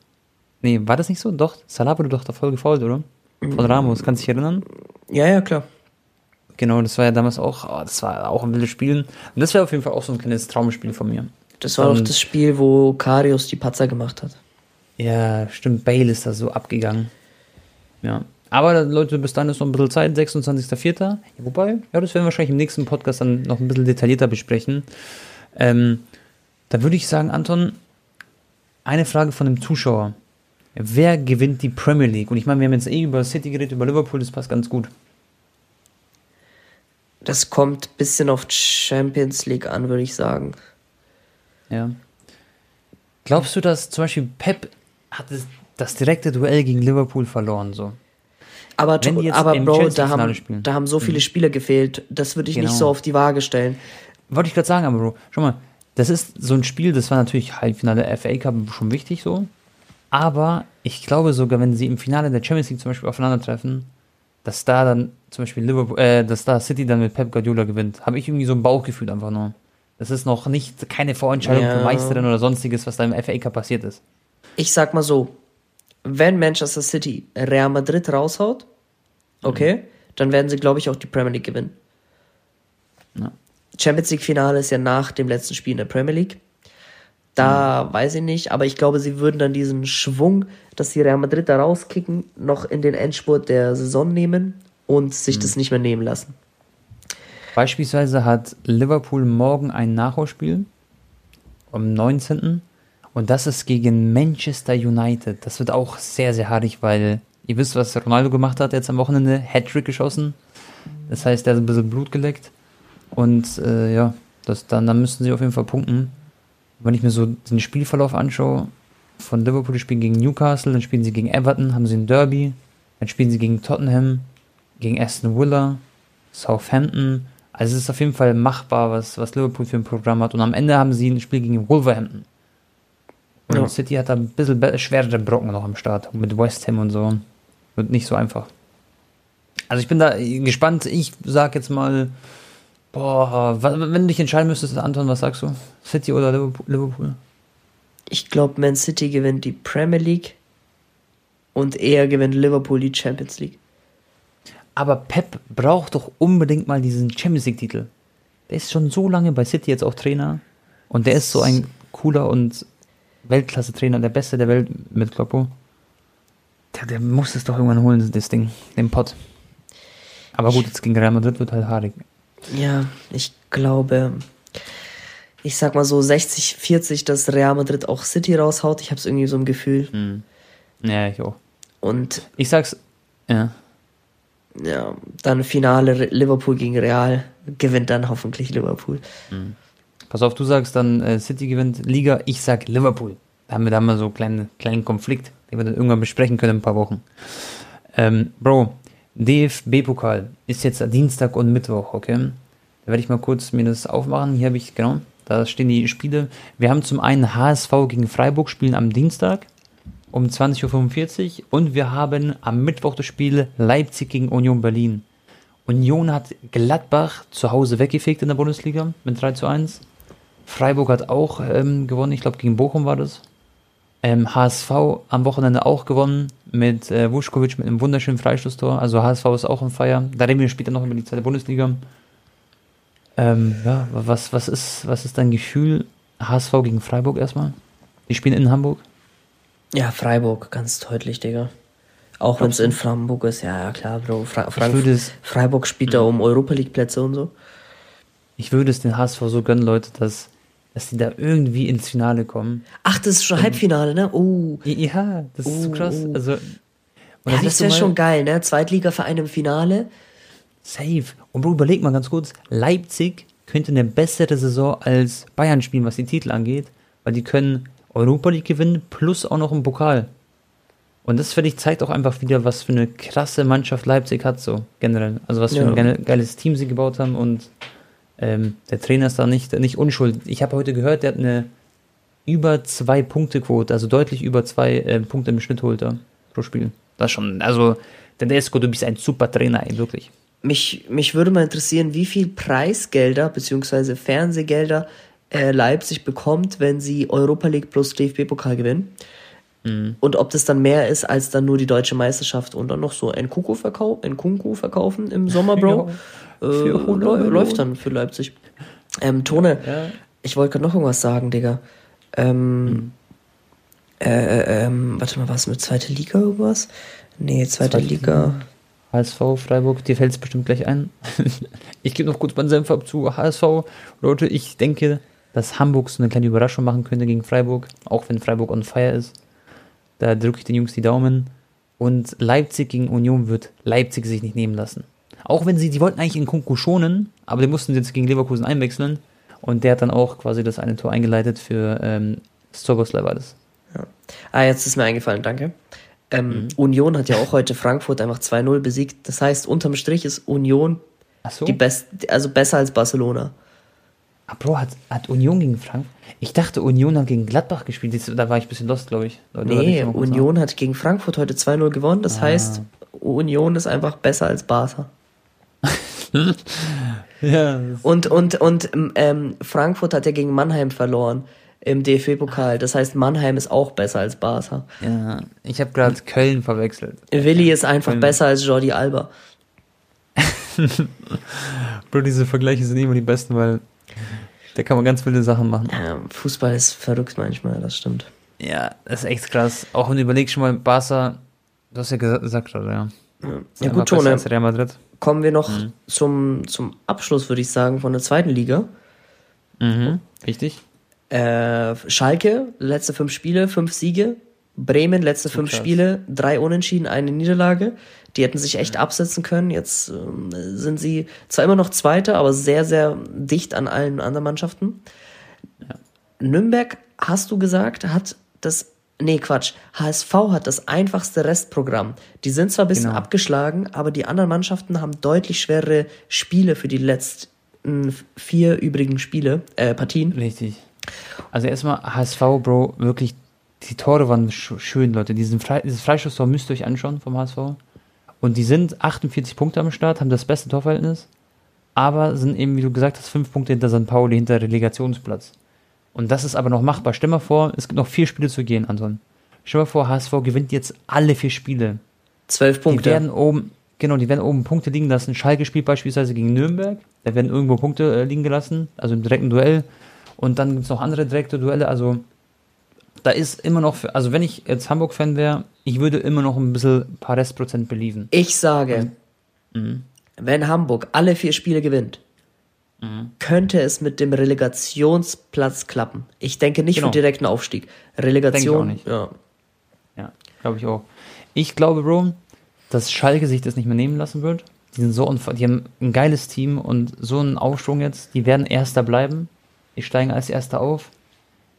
Nee, war das nicht so? Doch, Salah wurde doch da voll gefault, oder? Von Ramos, kannst du dich erinnern? Ja, ja, klar. Genau, das war ja damals auch, oh, das war auch ein wildes Spiel. Und das wäre auf jeden Fall auch so ein kleines Traumspiel von mir. Das war doch Und- das Spiel, wo Karius die Patzer gemacht hat. Ja, stimmt, Bale ist da so abgegangen. Ja. Aber Leute, bis dann ist noch ein bisschen Zeit, 26.04. Ja, wobei, ja, das werden wir wahrscheinlich im nächsten Podcast dann noch ein bisschen detaillierter besprechen. Ähm, da würde ich sagen, Anton, eine Frage von dem Zuschauer. Wer gewinnt die Premier League? Und ich meine, wir haben jetzt eh über City geredet, über Liverpool, das passt ganz gut. Das kommt ein bisschen auf Champions League an, würde ich sagen. Ja. Glaubst du, dass zum Beispiel Pep hat das, das direkte Duell gegen Liverpool verloren, so? Aber, Wenn die jetzt aber im Bro, da haben, spielen. da haben so viele Spieler gefehlt. Das würde ich nicht Genau. so auf die Waage stellen. Wollte ich gerade sagen, aber Bro, schau mal, das ist so ein Spiel, das war natürlich Halbfinale FA Cup schon wichtig so. Aber ich glaube sogar, wenn sie im Finale der Champions League zum Beispiel aufeinandertreffen, dass da dann zum Beispiel Liverpool, äh, dass da City dann mit Pep Guardiola gewinnt. Habe ich irgendwie so ein Bauchgefühl einfach nur. Das ist noch nicht keine Vorentscheidung Ja. für Meisterin oder sonstiges, was da im FA Cup passiert ist. Ich sag mal so, wenn Manchester City Real Madrid raushaut, okay, dann werden sie, glaube ich, auch die Premier League gewinnen. Ja. Champions League Finale ist ja nach dem letzten Spiel in der Premier League. Da weiß ich nicht, aber ich glaube, sie würden dann diesen Schwung, dass sie Real Madrid da rauskicken, noch in den Endspurt der Saison nehmen und sich das nicht mehr nehmen lassen. Beispielsweise hat Liverpool morgen ein Nachholspiel am 19. Und das ist gegen Manchester United. Das wird auch sehr, sehr haarig, weil ihr wisst, was Ronaldo gemacht hat jetzt am Wochenende. Hattrick geschossen. Das heißt, er hat ein bisschen Blut geleckt. Und äh, ja, das, dann, dann müssten sie auf jeden Fall punkten. Wenn ich mir so den Spielverlauf anschaue, von Liverpool, die spielen gegen Newcastle, dann spielen sie gegen Everton, haben sie ein Derby, dann spielen sie gegen Tottenham, gegen Aston Villa, Southampton. Also es ist auf jeden Fall machbar, was, was Liverpool für ein Programm hat. Und am Ende haben sie ein Spiel gegen Wolverhampton. Und Ja. City hat da ein bisschen schwerere Brocken noch am Start. Mit West Ham und so. Wird nicht so einfach. Also ich bin da gespannt. Ich sag jetzt mal, boah, wenn du dich entscheiden müsstest, Anton, was sagst du? City oder Liverpool? Liverpool? Ich glaube, Man City gewinnt die Premier League und eher gewinnt Liverpool die Champions League. Aber Pep braucht doch unbedingt mal diesen Champions League-Titel. Der ist schon so lange bei City jetzt auch Trainer. Und der ist so ein cooler und Weltklasse-Trainer, der Beste der Welt mit Kloppo. Der, der muss es doch irgendwann holen, das Ding, den Pott. Aber gut, jetzt gegen Real Madrid wird halt haarig. Ja, ich glaube, ich sag mal so 60, 40, dass Real Madrid auch City raushaut. Ich habe es irgendwie so im Gefühl. Hm. Ja, ich auch. Und Ich sag's, ja. ja, dann Finale Liverpool gegen Real gewinnt dann hoffentlich Liverpool. Pass auf, du sagst dann äh, City gewinnt Liga, ich sag Liverpool. Da haben wir da mal so einen kleinen, kleinen Konflikt, den wir dann irgendwann besprechen können in ein paar Wochen. Ähm, Bro, DFB-Pokal ist jetzt Dienstag und Mittwoch, okay? Da werde ich mal kurz mir das aufmachen. Hier habe ich, genau, da stehen die Spiele. Wir haben zum einen HSV gegen Freiburg spielen am Dienstag um 20.45 Uhr und wir haben am Mittwoch das Spiel Leipzig gegen Union Berlin. Union hat Gladbach zu Hause weggefegt in der Bundesliga mit 3 zu 1. Freiburg hat auch ähm, gewonnen, ich glaube gegen Bochum war das. Ähm, HSV am Wochenende auch gewonnen mit äh, Vuskovic mit einem wunderschönen Freistoßtor. Also HSV ist auch ein Feier. Da reden wir später noch über die zweite Bundesliga. Ähm, ja, was, was, ist, was ist dein Gefühl? HSV gegen Freiburg erstmal? Die spielen in Hamburg. Ja, Freiburg, ganz deutlich, Digga. Auch wenn es in Freiburg ist, ja, ja klar, Bro. Fra Freiburg spielt da um Europa League Plätze und so. Ich würde es den HSV so gönnen, Leute, dass, dass die da irgendwie ins Finale kommen. Ach, das ist schon Halbfinale, ne? Oh. Ja, das ist so Oh, krass. oh. Also, Ja, das wäre schon geil, ne? Zweitligaverein im Finale. Safe. Und Bro, überleg mal ganz kurz, Leipzig könnte eine bessere Saison als Bayern spielen, was die Titel angeht, weil die können Europa League gewinnen plus auch noch einen Pokal. Und das, finde ich, zeigt auch einfach wieder, was für eine krasse Mannschaft Leipzig hat, so generell. Also was für Ja. ein geile- geiles Team sie gebaut haben und ähm, der Trainer ist da nicht, nicht unschuld. Ich habe heute gehört, der hat eine über zwei Punkte Quote, also deutlich über zwei äh, Punkte im Schnitt holt er pro Spiel. Das schon, also Tedesco, du bist ein super Trainer, ey, wirklich. Mich, mich würde mal interessieren, wie viel Preisgelder bzw. Fernsehgelder äh, Leipzig bekommt, wenn sie Europa League plus DFB-Pokal gewinnen. Mhm. Und ob das dann mehr ist als dann nur die deutsche Meisterschaft und dann noch so ein Kuku verkaufen, ein Kunku verkaufen im Sommer, Bro. Ja, äh, läuft dann für Leipzig. Ähm, Tone, ja. ich wollte gerade noch irgendwas sagen, Digga. Ähm, mhm. äh, äh ähm, warte mal, was mit zweite Liga irgendwas? Nee, zweite, zweite Liga. HSV, Freiburg, dir fällt es bestimmt gleich ein. ich gebe noch kurz meinen Senf ab zu HSV. Leute, ich denke, dass Hamburg so eine kleine Überraschung machen könnte gegen Freiburg, auch wenn Freiburg on fire ist. Da drücke ich den Jungs die Daumen. Und Leipzig gegen Union wird Leipzig sich nicht nehmen lassen. Auch wenn sie, die wollten eigentlich in Kunku schonen, aber die mussten jetzt gegen Leverkusen einwechseln. Und der hat dann auch quasi das eine Tor eingeleitet für ähm, Stoboslai war das. Ja. Ah, jetzt ist mir eingefallen, danke. Ähm, mhm. Union hat ja auch heute Frankfurt einfach 2-0 besiegt. Das heißt, unterm Strich ist Union so? die best, also besser als Barcelona. Ah, Bro, hat, hat Union gegen Frankfurt? Ich dachte, Union hat gegen Gladbach gespielt. Da war ich ein bisschen lost, glaube ich. Oder nee, Union hat gegen Frankfurt heute 2-0 gewonnen. Das ah. heißt, Union ist einfach besser als Barca. ja. Und, und, und ähm, Frankfurt hat ja gegen Mannheim verloren im DFB-Pokal. Das heißt, Mannheim ist auch besser als Barca. Ja, ich habe gerade Köln verwechselt. Willi ist einfach Köln. besser als Jordi Alba. Bro, diese Vergleiche sind immer die besten, weil da kann man ganz viele Sachen machen. Ja, Fußball ist verrückt manchmal, das stimmt. Ja, das ist echt krass. Auch wenn du überlegst schon mal, Barca, du hast ja gesagt, gerade, ja. Ja, ja gut, Tone. Real Madrid. Kommen wir noch mhm. zum, zum Abschluss, würde ich sagen, von der zweiten Liga. Mhm, richtig. Äh, Schalke, letzte fünf Spiele, fünf Siege. Bremen, letzte fünf krass. Spiele, drei Unentschieden, eine Niederlage. Die hätten sich echt absetzen können. Jetzt ähm, sind sie zwar immer noch Zweiter, aber sehr, sehr dicht an allen anderen Mannschaften. Ja. Nürnberg, hast du gesagt, hat das. Nee, Quatsch. HSV hat das einfachste Restprogramm. Die sind zwar ein bisschen genau. abgeschlagen, aber die anderen Mannschaften haben deutlich schwerere Spiele für die letzten vier übrigen Spiele, äh, Partien. Richtig. Also erstmal HSV, Bro, wirklich, die Tore waren schön, Leute. Diesen Fre dieses Freischusstor müsst ihr euch anschauen vom HSV. Und die sind 48 Punkte am Start, haben das beste Torverhältnis, aber sind eben, wie du gesagt hast, fünf Punkte hinter St. Pauli, hinter Relegationsplatz. Und das ist aber noch machbar. Stell mal vor, es gibt noch vier Spiele zu gehen, Anton. Stell mal vor, HSV gewinnt jetzt alle vier Spiele. Zwölf Punkte. Die werden oben, genau, die werden oben Punkte liegen lassen. Schalke spielt beispielsweise gegen Nürnberg. Da werden irgendwo Punkte äh, liegen gelassen, also im direkten Duell. Und dann gibt es noch andere direkte Duelle. Also da ist immer noch, für, also wenn ich jetzt Hamburg-Fan wäre, ich würde immer noch ein bisschen ein paar Restprozent belieben. Ich sage, mhm. wenn Hamburg alle vier Spiele gewinnt, mhm. könnte es mit dem Relegationsplatz klappen. Ich denke nicht genau. für direkten Aufstieg. Relegation, denke ich auch nicht. ja. Ja, glaube ich auch. Ich glaube, Bro, dass Schalke sich das nicht mehr nehmen lassen wird. Die sind so die haben ein geiles Team und so einen Aufschwung jetzt. Die werden Erster bleiben. Die steigen als Erster auf.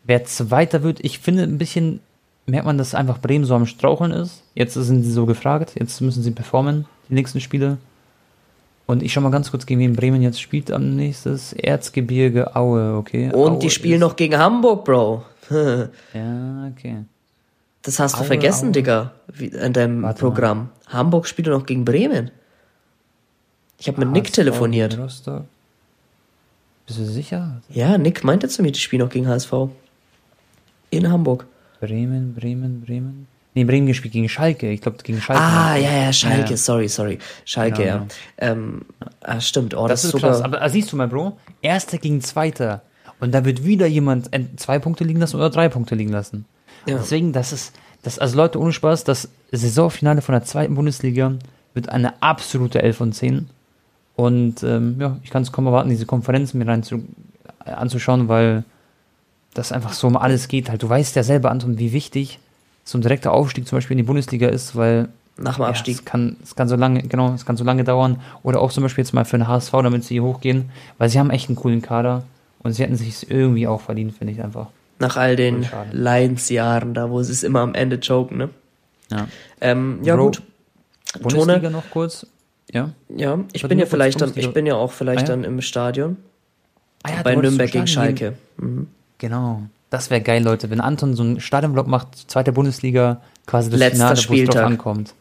Wer Zweiter wird, ich finde ein bisschen, merkt man, dass einfach Bremen so am Straucheln ist. Jetzt sind sie so gefragt, jetzt müssen sie performen, die nächsten Spiele. Und ich schau mal ganz kurz, gegen wen Bremen jetzt spielt am nächstes. Erzgebirge Aue, okay. Und Aue die spielen noch gegen Hamburg, Bro. ja, okay. Das hast Aue, du vergessen, Aue. Digga, in deinem Warte Programm. Mal. Hamburg spielt noch gegen Bremen. Ich habe mit Nick telefoniert. Bist du sicher? Ja, Nick meinte zu mir, die spielen noch gegen HSV. In Hamburg. Bremen, Bremen, Bremen. Nee, Bremen gespielt gegen Schalke. Ich glaube, gegen Schalke. Ah, ja, ja, Schalke, ja. sorry, sorry. Schalke, genau, ja. Genau. Ähm, ah, stimmt, oh, das, das ist sogar... krass. Aber ah, siehst du mal, Bro, Erster gegen Zweiter. Und da wird wieder jemand zwei Punkte liegen lassen oder drei Punkte liegen lassen. Ja. Deswegen, das ist, das, also Leute, ohne Spaß, das Saisonfinale von der zweiten Bundesliga wird eine absolute 11 von 10. Und ähm, ja, ich kann es kaum erwarten, diese Konferenz mir rein zu, anzuschauen, weil das einfach so um alles geht. Halt, du weißt ja selber, Anton, wie wichtig so ein direkter Aufstieg zum Beispiel in die Bundesliga ist, weil nach dem Abstieg. Ja, es, kann, es kann so lange, genau, es kann so lange dauern. Oder auch zum Beispiel jetzt mal für den HSV, damit sie hier hochgehen, weil sie haben echt einen coolen Kader und sie hätten sich irgendwie auch verdient, finde ich einfach. Nach all den Lions-Jahren, da wo sie es immer am Ende choken, ne? Ja. Ähm, ja, Bro, gut. Bundesliga Tone, noch kurz. Ja. Ja, ich bin ja vielleicht dann, ich bin ja auch vielleicht ah, ja? dann im Stadion. Ah ja, Bei Nürnberg gegen Schalke. Mhm. Genau. Das wäre geil, Leute. Wenn Anton so einen Stadionblock macht, zweite Bundesliga, quasi das Letzter Finale, wo es drauf Spieltag. ankommt.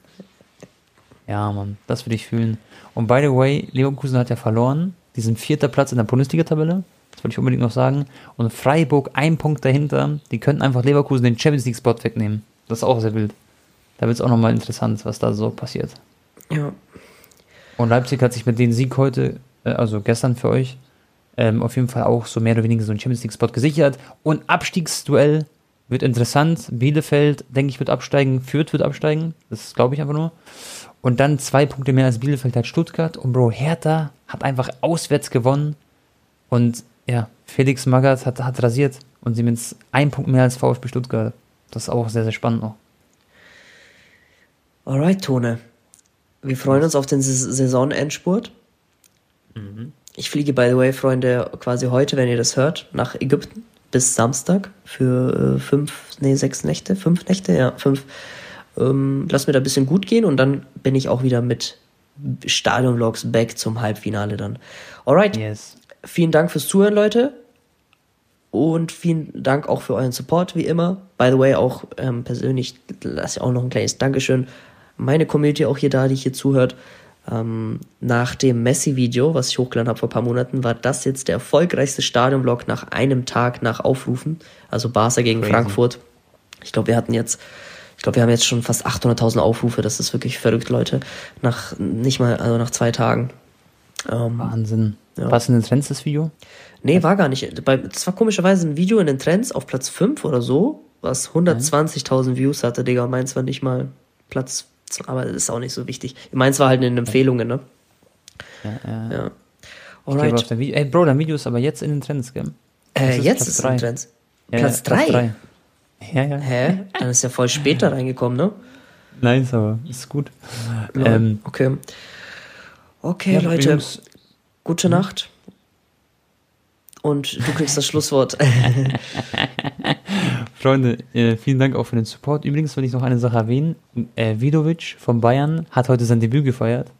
Ja, Mann, das würde ich fühlen. Und by the way, Leverkusen hat ja verloren. Die sind vierter Platz in der Bundesliga-Tabelle. Das wollte ich unbedingt noch sagen. Und Freiburg ein Punkt dahinter. Die könnten einfach Leverkusen den Champions League-Spot wegnehmen. Das ist auch sehr wild. Da wird es auch nochmal interessant, was da so passiert. Ja. Und Leipzig hat sich mit dem Sieg heute, äh, also gestern für euch, ähm, auf jeden Fall auch so mehr oder weniger so einen Champions League-Spot gesichert. Und Abstiegsduell wird interessant. Bielefeld, denke ich, wird absteigen. Fürth wird absteigen. Das glaube ich einfach nur. Und dann zwei Punkte mehr als Bielefeld hat Stuttgart. Und Bro, Hertha hat einfach auswärts gewonnen. Und ja, Felix Magath hat, hat rasiert. Und sie mit ein Punkt mehr als VfB Stuttgart. Das ist auch sehr, sehr spannend noch. Alright, Tone. Wir freuen uns auf den Sais- Saisonendspurt. Ich fliege, by the way, Freunde, quasi heute, wenn ihr das hört, nach Ägypten bis Samstag für äh, fünf, nee, sechs Nächte, fünf Nächte, ja, fünf. Ähm, lass mir da ein bisschen gut gehen und dann bin ich auch wieder mit Stadion-Vlogs back zum Halbfinale dann. Alright, Yes. vielen Dank fürs Zuhören, Leute. Und vielen Dank auch für euren Support, wie immer. By the way, auch ähm, persönlich lasse ich auch noch ein kleines Dankeschön. Meine Community auch hier da, die hier zuhört. Ähm, nach dem Messi-Video, was ich hochgeladen habe vor ein paar Monaten, war das jetzt der erfolgreichste Stadionvlog nach einem Tag nach Aufrufen. Also Barca gegen Crazy. Frankfurt. Ich glaube, wir hatten jetzt, ich glaube, wir haben jetzt schon fast 800.000 Aufrufe. Das ist wirklich verrückt, Leute. Nach nicht mal, also nach zwei Tagen. Ähm, Wahnsinn. Ja. Was in den Trends das Video? Nee, war gar nicht. Das war komischerweise ein Video in den Trends auf Platz 5 oder so, was 120.000 Views hatte, Digga. Meins war nicht mal Platz, aber das ist auch nicht so wichtig. Meins war halt in den Empfehlungen, ne? Ja, ja. Ja. Alright. Video. Ey, Bro, dein Video ist aber jetzt in den Trends, gell? Äh, ist jetzt Platz ist es in den Trends. Ja, Platz ja, 3? drei. Ja, ja. Hä? Dann ist ja voll später reingekommen, ne? Nice, aber ist gut. Ja, Ähm, okay. Okay, Leute. Jungs, Gute Nacht. Und du kriegst das Schlusswort. Freunde, äh, vielen Dank auch für den Support. Übrigens will ich noch eine Sache erwähnen. Äh, Vidovic von Bayern hat heute sein Debüt gefeiert.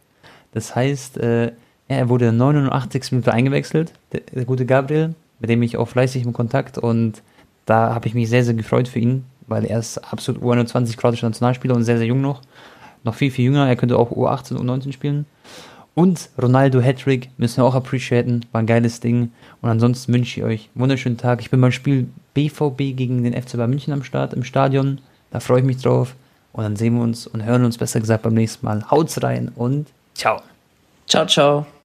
Das heißt, äh, er wurde in der 89. Minute eingewechselt. Der, der gute Gabriel, mit dem ich auch fleißig im Kontakt und da habe ich mich sehr, sehr gefreut für ihn, weil er ist absolut U21 kroatischer Nationalspieler und sehr, sehr jung noch. Noch viel, viel jünger. Er könnte auch U18 und U19 spielen. Und Ronaldo Hattrick müssen wir auch appreciaten. War ein geiles Ding. Und ansonsten wünsche ich euch einen wunderschönen Tag. Ich bin beim Spiel BVB gegen den FC Bayern München am Start im Stadion. Da freue ich mich drauf. Und dann sehen wir uns und hören uns besser gesagt beim nächsten Mal. Haut's rein und ciao. ciao, ciao.